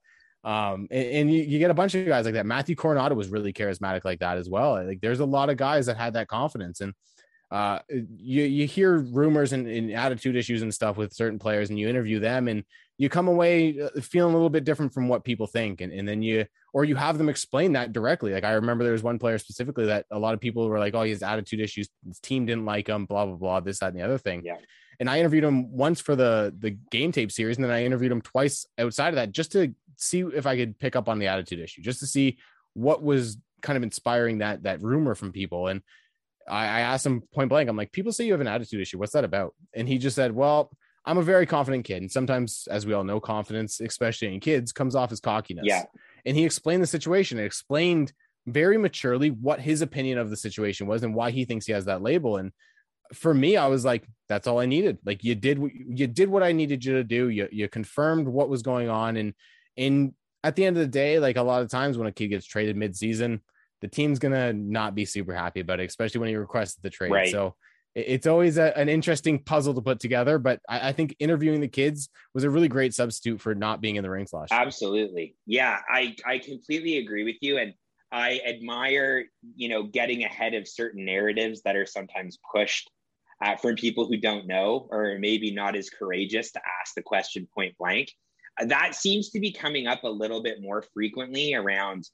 Yeah. Um, and, and you, you, get a bunch of guys like that. Matthew Coronato was really charismatic like that as well. Like, there's a lot of guys that had that confidence. And uh, you you hear rumors and, and, attitude issues and stuff with certain players, and you interview them, and you come away uh, feeling a little bit different from what people think, and, and then you or you have them explain that directly. Like I remember there was one player specifically that a lot of people were like, "Oh, he has attitude issues. His team didn't like him." Blah blah blah. This that and the other thing. Yeah. And I interviewed him once for the the game tape series, and then I interviewed him twice outside of that just to see if I could pick up on the attitude issue, just to see what was kind of inspiring that that rumor from people. And I, I asked him point blank, I'm like, people say you have an attitude issue. What's that about? And he just said, well, I'm a very confident kid. And sometimes, as we all know, confidence, especially in kids, comes off as cockiness. Yeah. And he explained the situation and explained very maturely what his opinion of the situation was and why he thinks he has that label. And for me, I was like, that's all I needed. Like you did you did what I needed you to do. You you confirmed what was going on. And and at the end of the day, like a lot of times when a kid gets traded mid-season, the team's gonna not be super happy about it, especially when he requested the trade. Right. So it's always a, an interesting puzzle to put together. But I, I, think interviewing the kids was a really great substitute for not being in the rings last year. Absolutely, yeah, I I completely agree with you, and I admire you know getting ahead of certain narratives that are sometimes pushed. Uh, from people who don't know or maybe not as courageous to ask the question point blank. Uh, that seems to be coming up a little bit more frequently around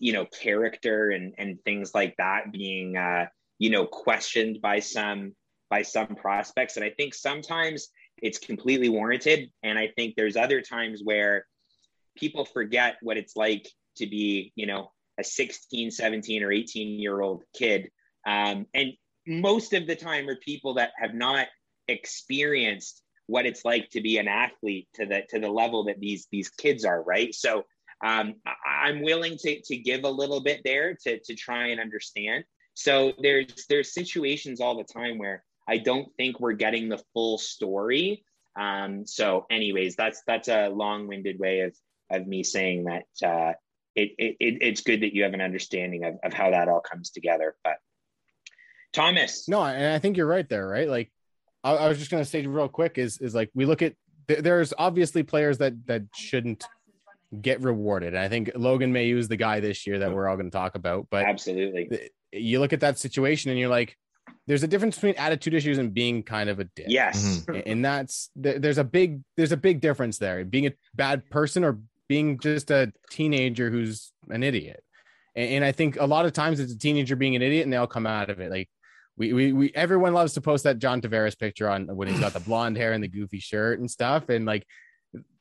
you know character and and things like that being uh, you know questioned by some by some prospects. And i think sometimes it's completely warranted. And i think there's other times where people forget what it's like to be you know a 16 17 or 18 year old kid. Um, and most of the time are people that have not experienced what it's like to be an athlete to the to the level that these these kids are right? So um, I'm willing to, to give a little bit there to, to try and understand. So there's there's situations all the time where I don't think we're getting the full story. Um, so, anyways, that's that's a long-winded way of of me saying that uh, it, it, it's good that you have an understanding of, of how that all comes together. But Thomas, no, and I think you're right there, right? Like I, I was just going to say real quick is is like we look at there's obviously players that that shouldn't get rewarded. And I think Logan Mailloux is the guy this year that we're all going to talk about. But absolutely, you look at that situation and you're like, there's a difference between attitude issues and being kind of a dick. Yes, mm-hmm. and that's there's a big there's a big difference there. Being a bad person or being just a teenager who's an idiot. And, I think a lot of times it's a teenager being an idiot and they all come out of it. Like we, we, we, everyone loves to post that John Tavares picture on when he's got the blonde hair and the goofy shirt and stuff. And like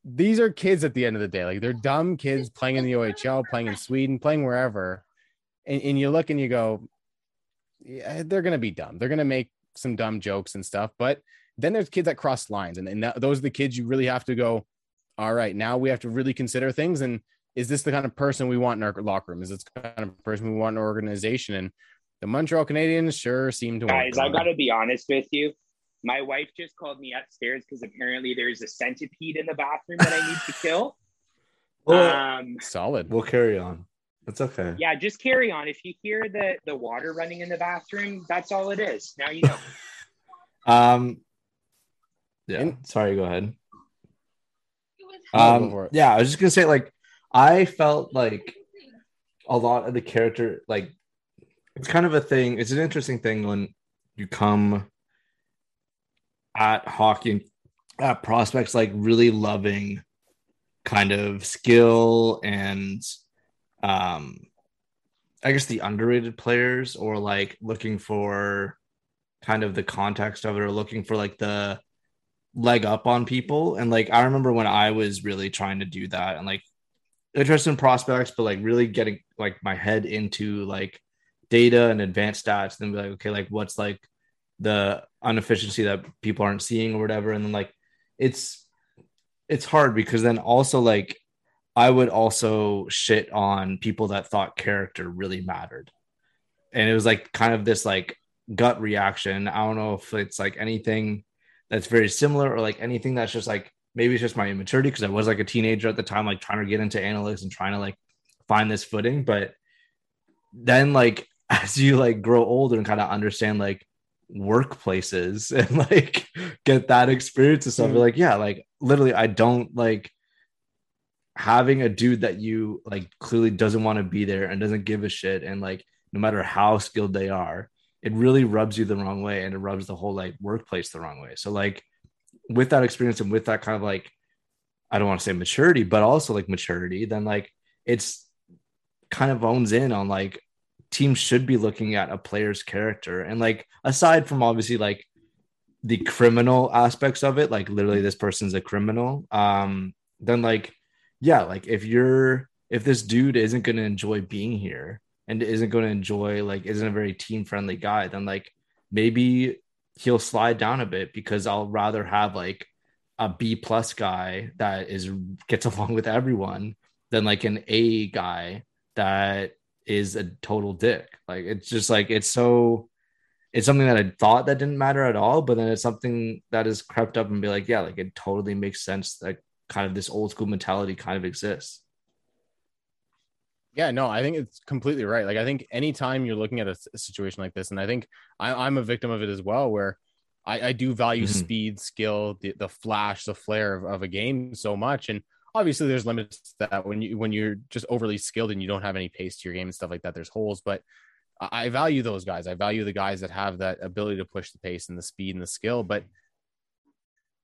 these are kids at the end of the day. Like they're dumb kids playing in the OHL, playing in Sweden, playing wherever. And, and you look and you go, yeah, they're going to be dumb. They're going to make some dumb jokes and stuff. But then there's kids that cross lines. And, and those are the kids you really have to go, all right, now we have to really consider things. And is this the kind of person we want in our locker room? Is this the kind of person we want in our organization? And the Montreal Canadiens sure seem to. Guys, I got to be honest with you. My wife just called me upstairs because apparently there's a centipede in the bathroom that I need to kill. Well, um, solid. We'll carry on. That's okay. Yeah, just carry on. If you hear the the water running in the bathroom, that's all it is. Now you know. um. Yeah. Sorry. Go ahead. Um. Yeah, I was just gonna say, like, I felt like a lot of the character, like, it's kind of a thing. It's an interesting thing when you come at hockey and at prospects like really loving kind of skill and um I guess the underrated players or like looking for kind of the context of it or looking for like the leg up on people. And like I remember when I was really trying to do that and like interested in prospects, but like really getting like my head into like data and advanced stats, and then be like, okay, like what's like the inefficiency that people aren't seeing or whatever. And then like it's it's hard because then also like I would also shit on people that thought character really mattered. And it was like kind of this like gut reaction. I don't know if it's like anything that's very similar or like anything that's just like maybe it's just my immaturity because I was like a teenager at the time, like trying to get into analytics and trying to like find this footing. But then like as you like grow older and kind of understand like workplaces and like get that experience and stuff, mm-hmm. you're like, yeah, like literally I don't like having a dude that you like clearly doesn't want to be there and doesn't give a shit and like no matter how skilled they are it really rubs you the wrong way and it rubs the whole like workplace the wrong way. So like with that experience and with that kind of like i don't want to say maturity but also like maturity then like it's kind of owns in on like teams should be looking at a player's character. And like aside from obviously like the criminal aspects of it like literally this person's a criminal um then like yeah, like if you're if this dude isn't going to enjoy being here and isn't going to enjoy like isn't a very team friendly guy, then like maybe he'll slide down a bit because I'll rather have like a B plus guy that is gets along with everyone than like an A guy that is a total dick. Like it's just like it's so it's something that I thought that didn't matter at all, but then it's something that has crept up and be like, yeah, like it totally makes sense that kind of this old school mentality kind of exists. Yeah, no, I think it's completely right. Like, I think anytime you're looking at a, a situation like this, and I think I, am a victim of it as well, where I, I do value mm-hmm. speed, skill, the, the flash, the flair of, of a game so much. And obviously, there's limits to that when you when you're just overly skilled and you don't have any pace to your game and stuff like that. There's holes, but I value those guys. I value the guys that have that ability to push the pace and the speed and the skill. But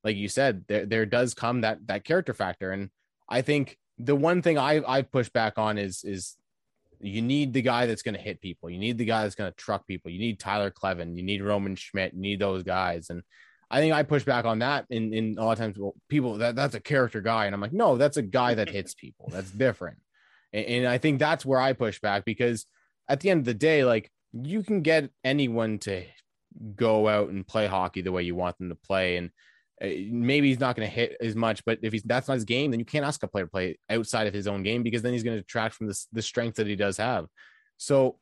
like you said, there there does come that that character factor, and I think the one thing I I push back on is is you need the guy that's going to hit people. You need the guy that's going to truck people. You need Tyler Kleven. You need Roman Schmidt. You need those guys. And I think I push back on that. In in a lot of times, well, people that that's a character guy, and I'm like, no, that's a guy that hits people. That's different. And, and I think that's where I push back because at the end of the day, like you can get anyone to go out and play hockey the way you want them to play, and Eh, maybe he's not going to hit as much, but if he's that's not his game, then you can't ask a player to play outside of his own game because then he's going to detract from this the strength that he does have. So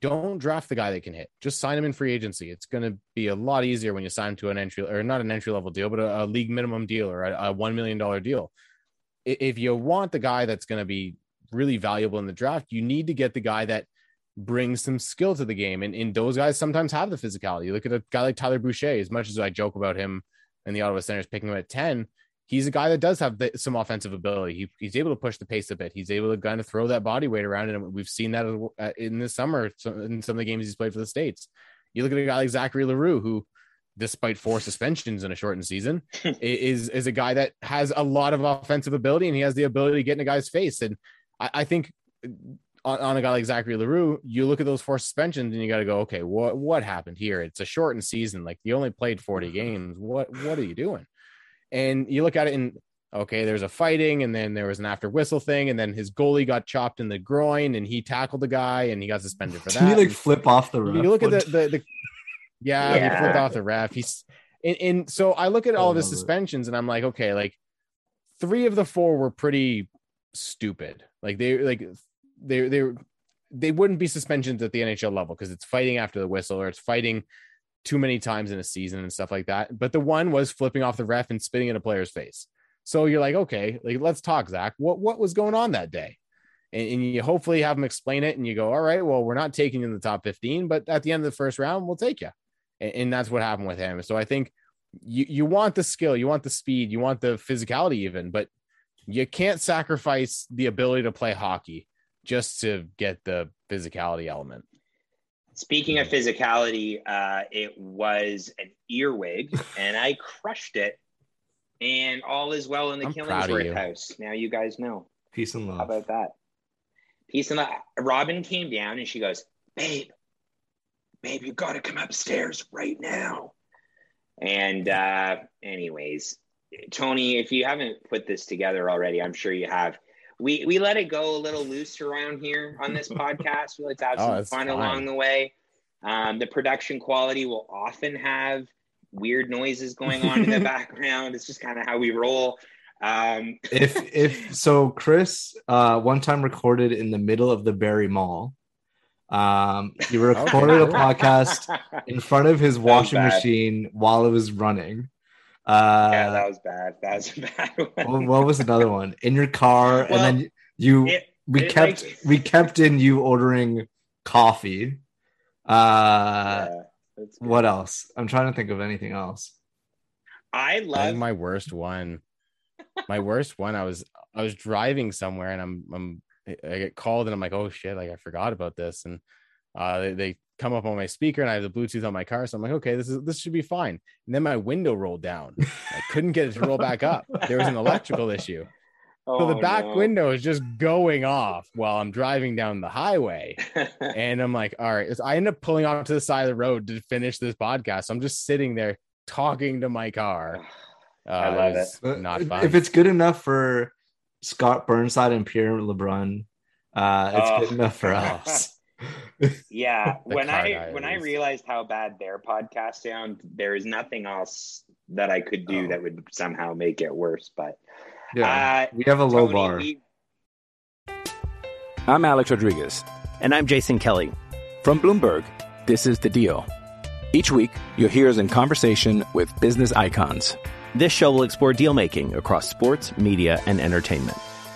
don't draft the guy that can hit. Just sign him in free agency. It's going to be a lot easier when you sign him to an entry or not an entry level deal, but a, a league minimum deal or a, a one million dollar deal. If you want the guy that's going to be really valuable in the draft, you need to get the guy that brings some skill to the game. And, and those guys sometimes have the physicality. You look at a guy like Tyler Boucher, as much as I joke about him and the Ottawa Senators picking him at 10, he's a guy that does have the, some offensive ability. He, he's able to push the pace a bit. He's able to kind of throw that body weight around. And we've seen that uh, in the summer in some of the games he's played for the States. You look at a guy like Zachary L'Heureux, who, despite four suspensions in a shortened season, is, is a guy that has a lot of offensive ability and he has the ability to get in a guy's face. And I, I think on, on, a guy like Zachary L'Heureux, you look at those four suspensions and you got to go, okay, what what happened here? It's a shortened season. Like you only played 40 mm-hmm. games. What what are you doing? And you look at it and okay, there's a fighting, and then there was an after whistle thing, and then his goalie got chopped in the groin, and he tackled the guy, and he got suspended for that. Did he like flip off the ref? You look at the the, the yeah, yeah, he flipped off the ref. He's and, and so I look at all of his suspensions, and I'm like, okay, like three of the four were pretty stupid. Like they like they they they wouldn't be suspensions at the NHL level because it's fighting after the whistle or it's fighting too many times in a season and stuff like that. But the one was flipping off the ref and spitting in a player's face. So you're like, okay, like let's talk, Zach. What what was going on that day? And, and you hopefully have them explain it, and you go, all right, well, we're not taking you in the top 15, but at the end of the first round, we'll take you. And, and that's what happened with him. So I think you you want the skill, you want the speed, you want the physicality, even, but you can't sacrifice the ability to play hockey just to get the physicality element. Speaking of physicality, uh, it was an earwig, and I crushed it. And all is well in the I'm Killingsworth house. Now you guys know. Peace and love. How about that? Peace and love. Robin came down and she goes, "Babe, babe, you got to come upstairs right now." And uh, anyways, Tony, if you haven't put this together already, I'm sure you have. We we let it go a little loose around here on this podcast. We like to have Oh, some that's fun fine. along the way. Um, the production quality will often have weird noises going on in the background. It's just kind of how we roll. Um, if if so chris uh one time recorded in the middle of the Barry mall um he recorded a podcast in front of his washing machine while it was running uh yeah, that was bad. That was a bad what, one. what was another one in your car Well, and then you It- we it, kept like- we kept in you ordering coffee uh Yeah, what else i'm trying to think of anything else I I think love my worst one. My worst one. I was I was driving somewhere and I'm I'm I get called and I'm like, oh shit, like I forgot about this. And uh they, they come up on my speaker and I have the Bluetooth on my car. So I'm like, okay, this is this should be fine. And then my window rolled down. I couldn't get it to roll back up. There was an electrical issue. So the Oh, back no. window is just going off while I'm driving down the highway. And I'm like, all right. So I end up pulling off to the side of the road to finish this podcast. So I'm just sitting there talking to my car. Uh, I love was Uh, Not if- fun. If it's good enough for Scott Burnside and Pierre LeBrun, uh, it's Oh. good enough for Oh. us. yeah when car i when i realized how bad their podcast sound there is nothing else that i could do Oh. that would somehow make it worse but yeah, uh, we have a low Tony, bar. we- I'm Alex Rodriguez. And I'm Jason Kelly. From Bloomberg, this is The Deal. Each week, you'll hear us in conversation with business icons. This show will explore deal making across sports, media, and entertainment.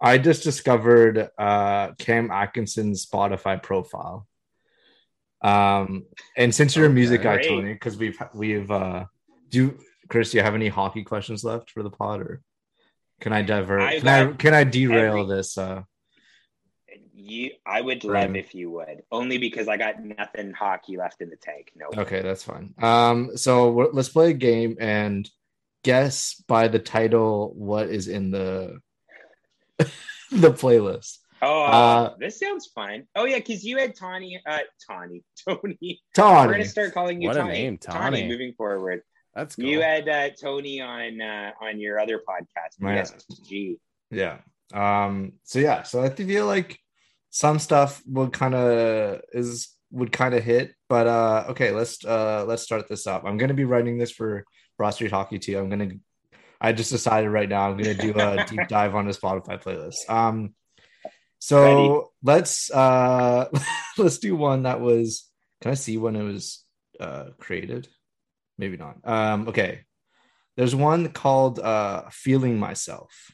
I just discovered uh, Cam Atkinson's Spotify profile. Um, and since you're a music guy, Tony, because we've we've uh, do Chris, do you have any hockey questions left for the pod, or can I divert? I can I can I derail every- this? Uh, you i would love if you would only because i got nothing hockey left in the tank no okay, that's fine. Um, so let's play a game and guess by the title what is in the the playlist. oh uh, Uh, this sounds fun oh yeah because you had tawny uh tawny tony we're gonna start calling you What a tawny name, tawny Tawny. moving forward That's cool. you had uh tony on uh on your other podcast Yeah. SG. Yeah. Um, so yeah, so I feel like some stuff would kind of is would kind of hit, but uh okay, let's uh let's start this up. I'm gonna be writing this for Broad Street Hockey too. I'm gonna I just decided right now I'm gonna do a deep dive on the Spotify playlist. Um so Ready. let's uh let's do one that was can I see when it was uh created? Maybe not. Um okay. There's one called uh Feeling Myself.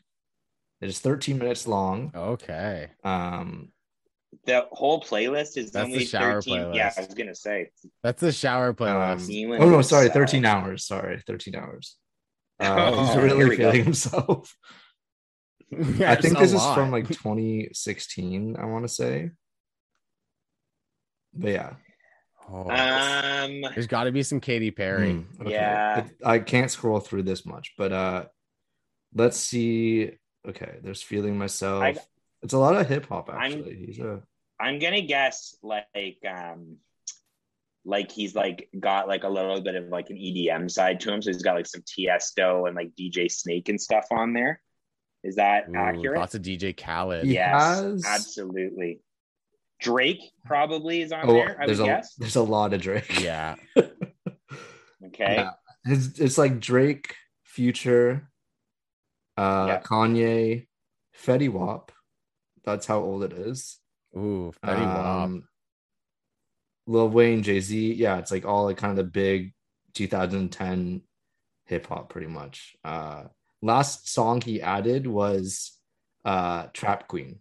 It is 13 minutes long. Okay. Um, the whole playlist is That's the only shower 13 yeah i was gonna say That's the shower playlist. um, Feeling oh no, sorry, 13 hours. Sorry, 13 hours. Uh, Oh, he's here really we go. feeling himself. Yeah, I think this a is from like 2016, I want to say. But yeah. Oh, um there's got to be some Katy Perry. Hmm, okay. Yeah. It- I can't scroll through this much, but uh let's see. Okay, there's feeling myself. I- it's a lot of hip hop I'm- actually. He's a I'm gonna guess like um like he's like got like a little bit of like an EDM side to him. So he's got like some Tiesto and like DJ Snake and stuff on there. Is that Ooh, accurate? Lots of DJ Khaled. He yes, has- absolutely. Drake probably is on oh, there, I would there's a guess. there's a lot of Drake. Yeah. Okay. Yeah. It's, it's like Drake, Future, uh, Yeah. Kanye, Fetty Wap. That's how old it is. Ooh, Fetty Wap. Lil Wayne, Jay Z. Yeah, it's like all like kind of the big 2010 hip hop, pretty much. Uh, last song he added was uh, Trap Queen.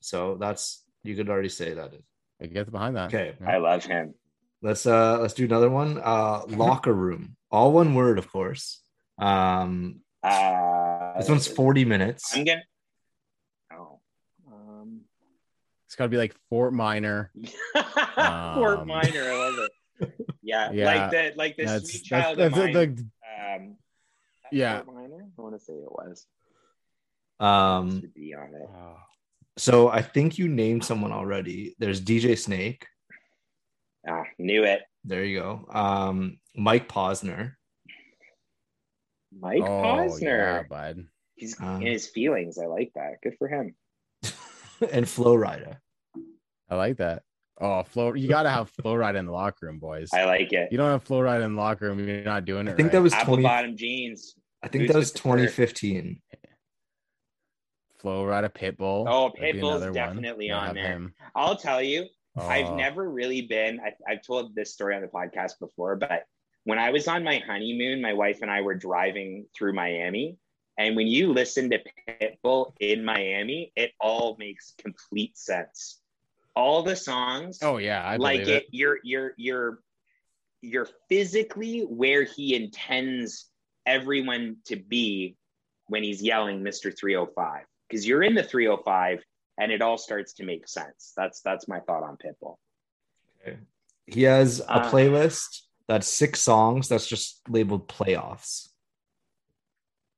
So that's you could already say that is. I get behind that. Okay, I love him. let's uh let's do another one. Uh, locker room, all one word, of course. Um, Uh, this one's 40 minutes. I'm gonna. Oh. Um, It's got to be like Fort Minor. Fort Um, Minor, I love it. Yeah, Yeah, like the like the That's, sweet that's, child that's of the- mine. the- um, yeah. Fort Minor. I want to say it was. Um, To be on it. so I think you named someone already. There's DJ Snake. Ah, knew it. There you go. Um, Mike Posner. Mike Oh, Posner. yeah, bud. He's Um, in his feelings. I like that. Good for him. and Flo Rida. I like that. Oh, flow. You got to have flow ride in the locker room, boys. I like it. You don't have flow ride in the locker room. You're not doing it. I think right. that was Apple 20 bottom jeans. I think Boots that was with the fur. 2015. Flo Rida pitbull. Oh, That'd be Pitbull's another one. definitely on there. him. I'll tell you, I've Oh. never really been. I, I've told this story on the podcast before, but when I was on my honeymoon, my wife and I were driving through Miami. And when you listen to Pitbull in Miami, it all makes complete sense. All the songs, Oh yeah, I like believe it, you're you're you're you're physically where he intends everyone to be when he's yelling Mr. 305 because you're in the 305 and it all starts to make sense. That's that's my thought on Pitbull. He has a Uh, playlist that's six songs that's just labeled playoffs.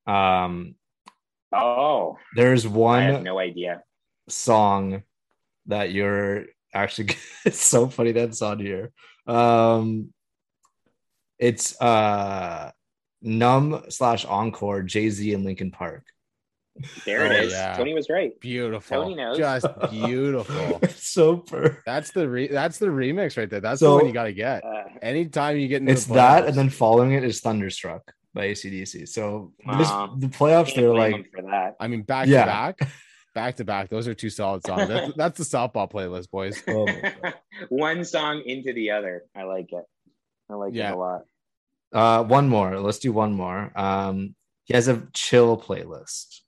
Um, Oh, there's I have one no idea. song that you're actually it's so funny that's on here. Um, it's uh numb slash encore Jay Z and Linkin Park. There it Oh, is. yeah. Tony was right. beautiful. Tony knows. Just beautiful. It's so per. That's the re- that's the remix right there. That's So- the one you got to get. Uh, Anytime you get into It's that, and then following it is Thunderstruck by ACDC. So this, the playoffs, can't they're like for that. I mean, back Yeah. to back, back to back. Those are two solid songs. That's, that's the softball playlist, boys. oh my God. One song into the other. I like it. I like Yeah. it a lot. Uh, one more. Let's do one more. Um, he has a chill playlist.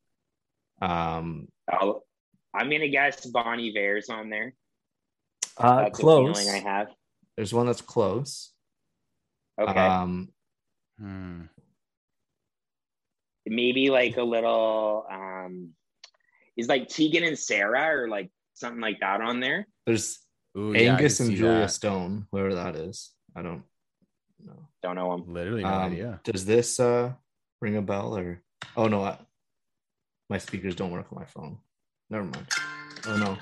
Um, I'll, I'm gonna guess Bon Iver's on there. uh, That's close. a feeling I have. There's one that's close. Okay. Um, Hmm. Maybe like a little um is like Tegan and Sara or like something like that on there. there's Ooh, Angus can and Julia that. Stone, whoever that is. I don't know. Don't know them. Literally no Um, idea. Does this uh ring a bell or? Oh no, I, my speakers don't work on my phone. Never mind. Oh no.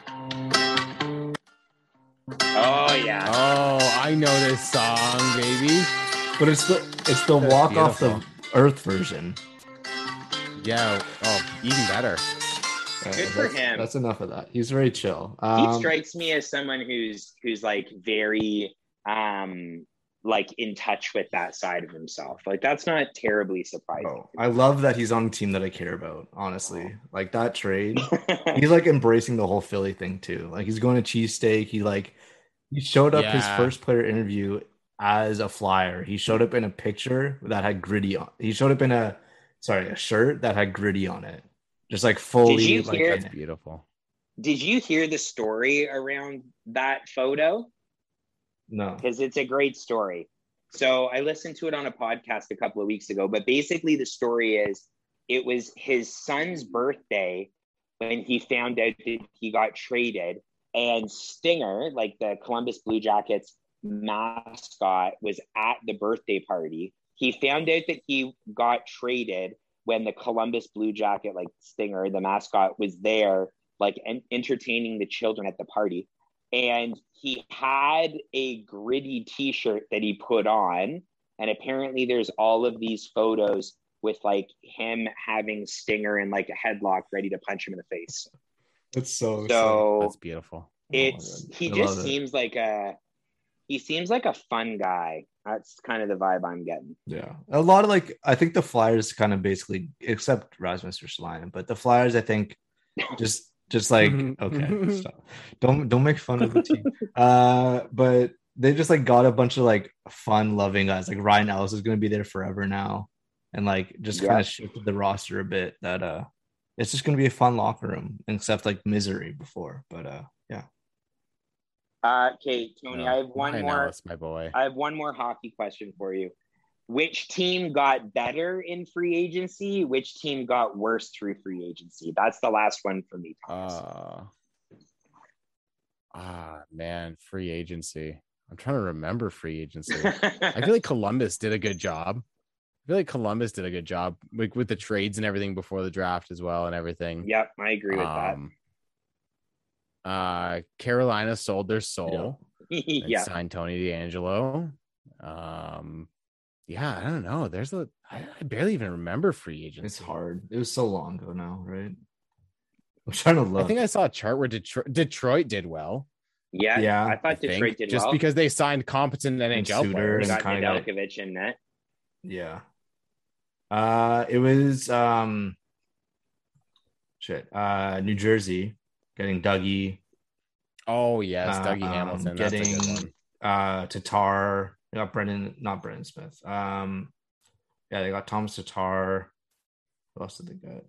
Oh yeah. Oh, I know this song, baby. But it's the it's the That's walk off the. Earth version. Yeah. Oh, even better. Uh, Good for that's- him. That's enough of that. He's very chill. he Um, strikes me as someone who's who's like very um like in touch with that side of himself. Like that's not terribly surprising. oh, I love that he's on a team that I care about. Honestly, like that trade. he's like embracing the whole Philly thing too. Like he's going to cheesesteak. He like he showed up his first player interview as a flyer. He showed up in a picture that had gritty on. He showed up in a sorry a shirt that had gritty on it, just like fully. you like, hear- That's beautiful. Did you hear the story around that photo? no. because it's a great story. So I listened to it on a podcast a couple of weeks ago, but basically the story is it was his son's birthday when he found out that he got traded, and Stinger, like the Columbus Blue Jackets mascot, was at the birthday party. He found out that he got traded when the Columbus Blue Jacket, like Stinger, the mascot, was there, like en- entertaining the children at the party and he had a gritty t-shirt that he put on and apparently there's all of these photos with like him having stinger in like a headlock ready to punch him in the face It's so. so That's beautiful. it's God. he I just love it. seems like a he seems like a fun guy that's kind of the vibe i'm getting Yeah, a lot of like I think the Flyers kind of basically, except Rasmus Ristolainen, but the Flyers I think just just like okay, stop. don't don't make fun of the team. Uh, but they just like got a bunch of like fun loving guys. Like Ryan Ellis is gonna be there forever now. And like just Yeah. kind of shifted the roster a bit that uh it's just gonna be a fun locker room, except like misery before. But uh yeah. Uh, okay, Tony, Uh, I have one Ryan more. Ellis, my boy. I have one more hockey question for you. Which team got better in free agency? Which team got worse through free agency? That's the last one for me, Thomas. Uh, ah, man, free agency. I'm trying to remember free agency. I feel like Columbus did a good job. I feel like Columbus did a good job like with the trades and everything before the draft as well and everything. yep, I agree with Um, Uh, Carolina sold their soul that. yeah. signed Tony DeAngelo. Um, yeah, I don't know. There's a I, I barely even remember free agency. It's hard. It was so long ago now, right? I'm trying to look. I think I saw a chart where Detroit Detroit did well. yeah, Yeah, I I thought think, Detroit did just well. because they signed competent NHL Suter players. they and kinda got- Nedeljkovic in net. Yeah. Uh it was um shit. Uh New Jersey getting Dougie, Oh yes, Dougie um, Hamilton. That's a good getting uh Tatar. They got Brendan, not Brendan Smith. Um yeah, they got Thomas Tatar. Who else did they get?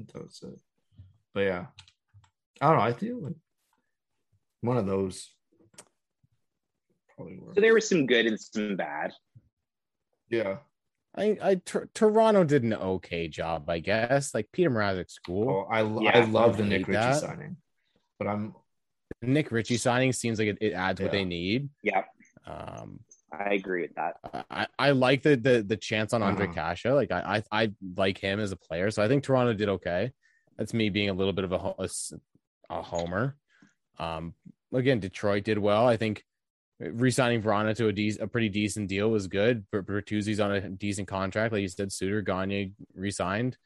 I that was it. But yeah. I don't know. I feel like one of those probably works. So there was some good and some bad. yeah. I, I Toronto did an okay job, I guess. Like Peter Mrazek's cool. Oh, I, Yeah, I love the Nick Ritchie that. signing, but I'm Nick Ritchie signing seems like it, it adds what they need. Yeah, Um, I agree with that. I, I like the the the chance on Ondrej Uh-huh. Kase. Like I, I I like him as a player, so I think Toronto did okay. That's me being a little bit of a, a, a s- a homer. Um, again, Detroit did well. I think re-signing Vrana to a, de- a pretty decent deal was good. Ber- Bertuzzi's on a decent contract, like you said. Suter Gagner re-signed.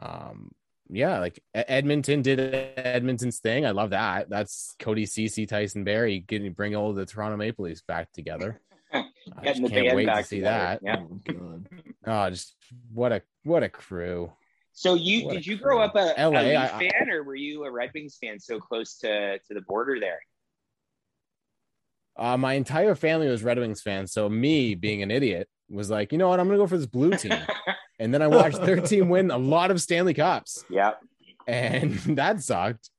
Um, yeah, like Edmonton did Edmonton's thing. I love that. That's Cody Ceci, Tyson Barrie getting bring all the Toronto Maple Leafs back together. I Getting just can't band wait to see together. that. Yeah. oh god. Oh, just what a what a crew. So you What did you grow up a, LA, a Leaf I- I- fan, or were you a Red Wings fan? So close to to the border there. Uh, my entire family was Red Wings fans, so me being an idiot was like, you know what, I'm gonna go for this blue team. and then I watched their team win a lot of Stanley Cups, Yep. and that sucked.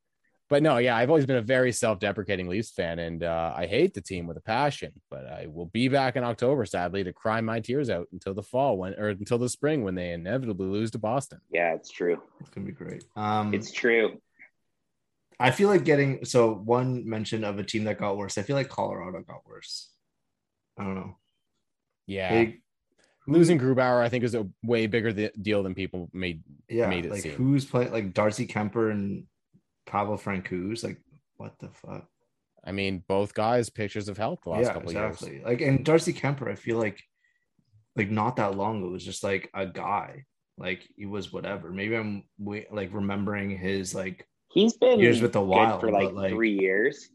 But no, yeah, I've always been a very self-deprecating Leafs fan, and uh, I hate the team with a passion. But I will be back in October, sadly, to cry my tears out until the fall when, or until the spring when they inevitably lose to Boston. Yeah, it's true. It's gonna be great. Um, It's true. I feel like getting so one mention of a team that got worse. I feel like Colorado got worse. I don't know. Yeah, Big, losing Grubauer, I think, is a way bigger th- deal than people made yeah, made it like seem. who's playing like Darcy Kuemper and Pavel Francouz? Like what the fuck? I mean, both guys pictures of health the last yeah, couple exactly. of years. Exactly. Like and Darcy Kuemper, I feel like like not that long ago was just like a guy. Like he was whatever. Maybe I'm we, like remembering his like He's been Years with the good Wild, for like, like- three years.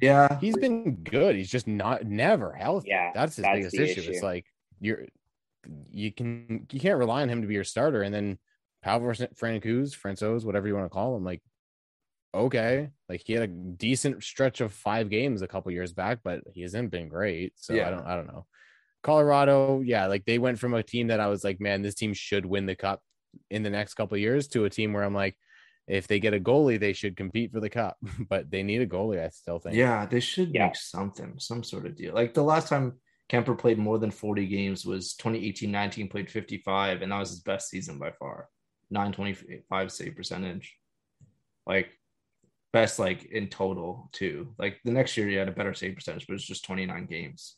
yeah He's been good. He's just not never healthy. Yeah, that's his that's biggest issue. issue. It's like you're you can you can't rely on him to be your starter, and then Pavel Francouz, Francouz, whatever you want to call him, like okay, like he had a decent stretch of five games a couple years back, but he hasn't been great. So Yeah. I don't I don't know. Colorado, yeah, like they went from a team that I was like, man, this team should win the cup in the next couple of years to a team where I'm like, if they get a goalie, they should compete for the cup. but they need a goalie, I still think. Yeah, they should Yeah. make something, some sort of deal. Like the last time Kuemper played more than 40 games was 2018 19, played 55, and that was his best season by far. 925 save percentage. Like, best, like in total, too. Like the next year, he had a better save percentage, but it's just 29 games.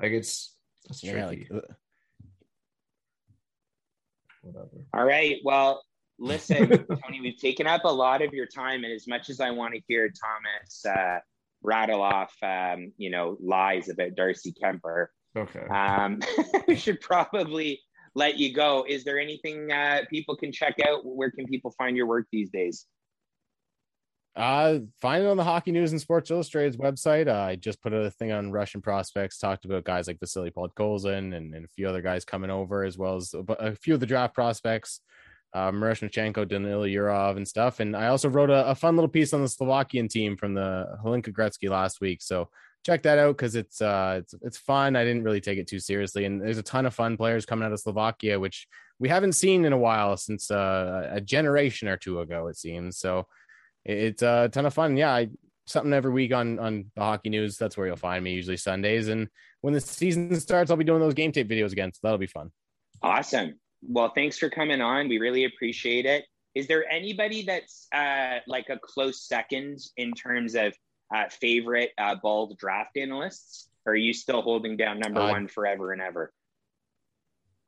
Like, it's, it's tricky. Like uh, Whatever. All right. Well, listen, Tony, we've taken up a lot of your time, and as much as I want to hear Thomas uh, rattle off, um, you know, lies about Darcy Kuemper, Okay. um, we should probably let you go. Is there anything uh, people can check out? Where can people find your work these days? Uh, find it on the Hockey News and Sports Illustrated's website. Uh, I just put a thing on Russian prospects, talked about guys like Vasily Podkolzin and, and a few other guys coming over, as well as a, a few of the draft prospects. Uh, Miroshnichenko, Danil Yurov, and stuff. And I also wrote a, a, fun little piece on the Slovakian team from the Hlinka Gretzky last week. So check that out because it's uh it's it's fun. I didn't really take it too seriously, and there's a ton of fun players coming out of Slovakia, which we haven't seen in a while since uh, a generation or two ago, it seems. So it's a ton of fun. Yeah, I, something every week on on the hockey news. That's where you'll find me usually Sundays. And when the season starts, I'll be doing those game tape videos again. So that'll be fun. Awesome. Well, thanks for coming on. We really appreciate it. Is there anybody that's uh, like a close second in terms of uh, favorite uh, bald draft analysts? Or are you still holding down number uh, one forever and ever?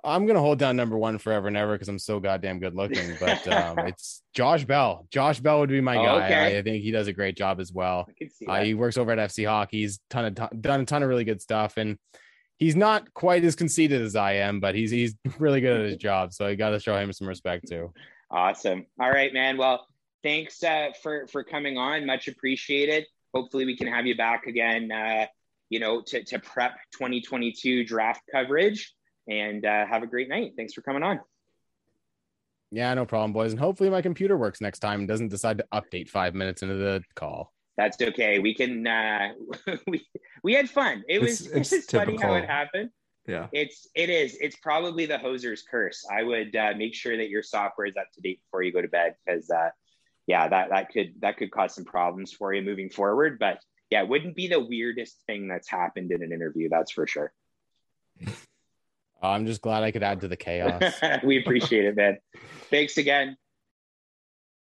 I'm gonna hold down number one forever and ever because I'm so goddamn good looking. But um, it's Josh Bell. Josh Bell would be my guy. Okay. I, I, think he does a great job as well. Uh, he works over at FC Hockey. He's ton of ton, done a ton of really good stuff, and he's not quite as conceited as I am, but he's he's really good at his job. So I got to show him some respect too. Awesome. All right, man. Well, thanks uh, for for coming on. Much appreciated. Hopefully, we can have you back again. Uh, you know, to to prep 2022 draft coverage and uh, have a great night. Thanks for coming on. Yeah, no problem, boys. And hopefully my computer works next time and doesn't decide to update five minutes into the call. That's okay. We can. Uh, we we had fun. It was it's, it's funny how it happened. Yeah, it's it is. It's probably the hoser's curse. I would uh, make sure that your software is up to date before you go to bed because, uh, yeah, that that could that could cause some problems for you moving forward. But yeah, it wouldn't be the weirdest thing that's happened in an interview. That's for sure. I'm just glad I could add to the chaos. we appreciate it, man. Thanks again.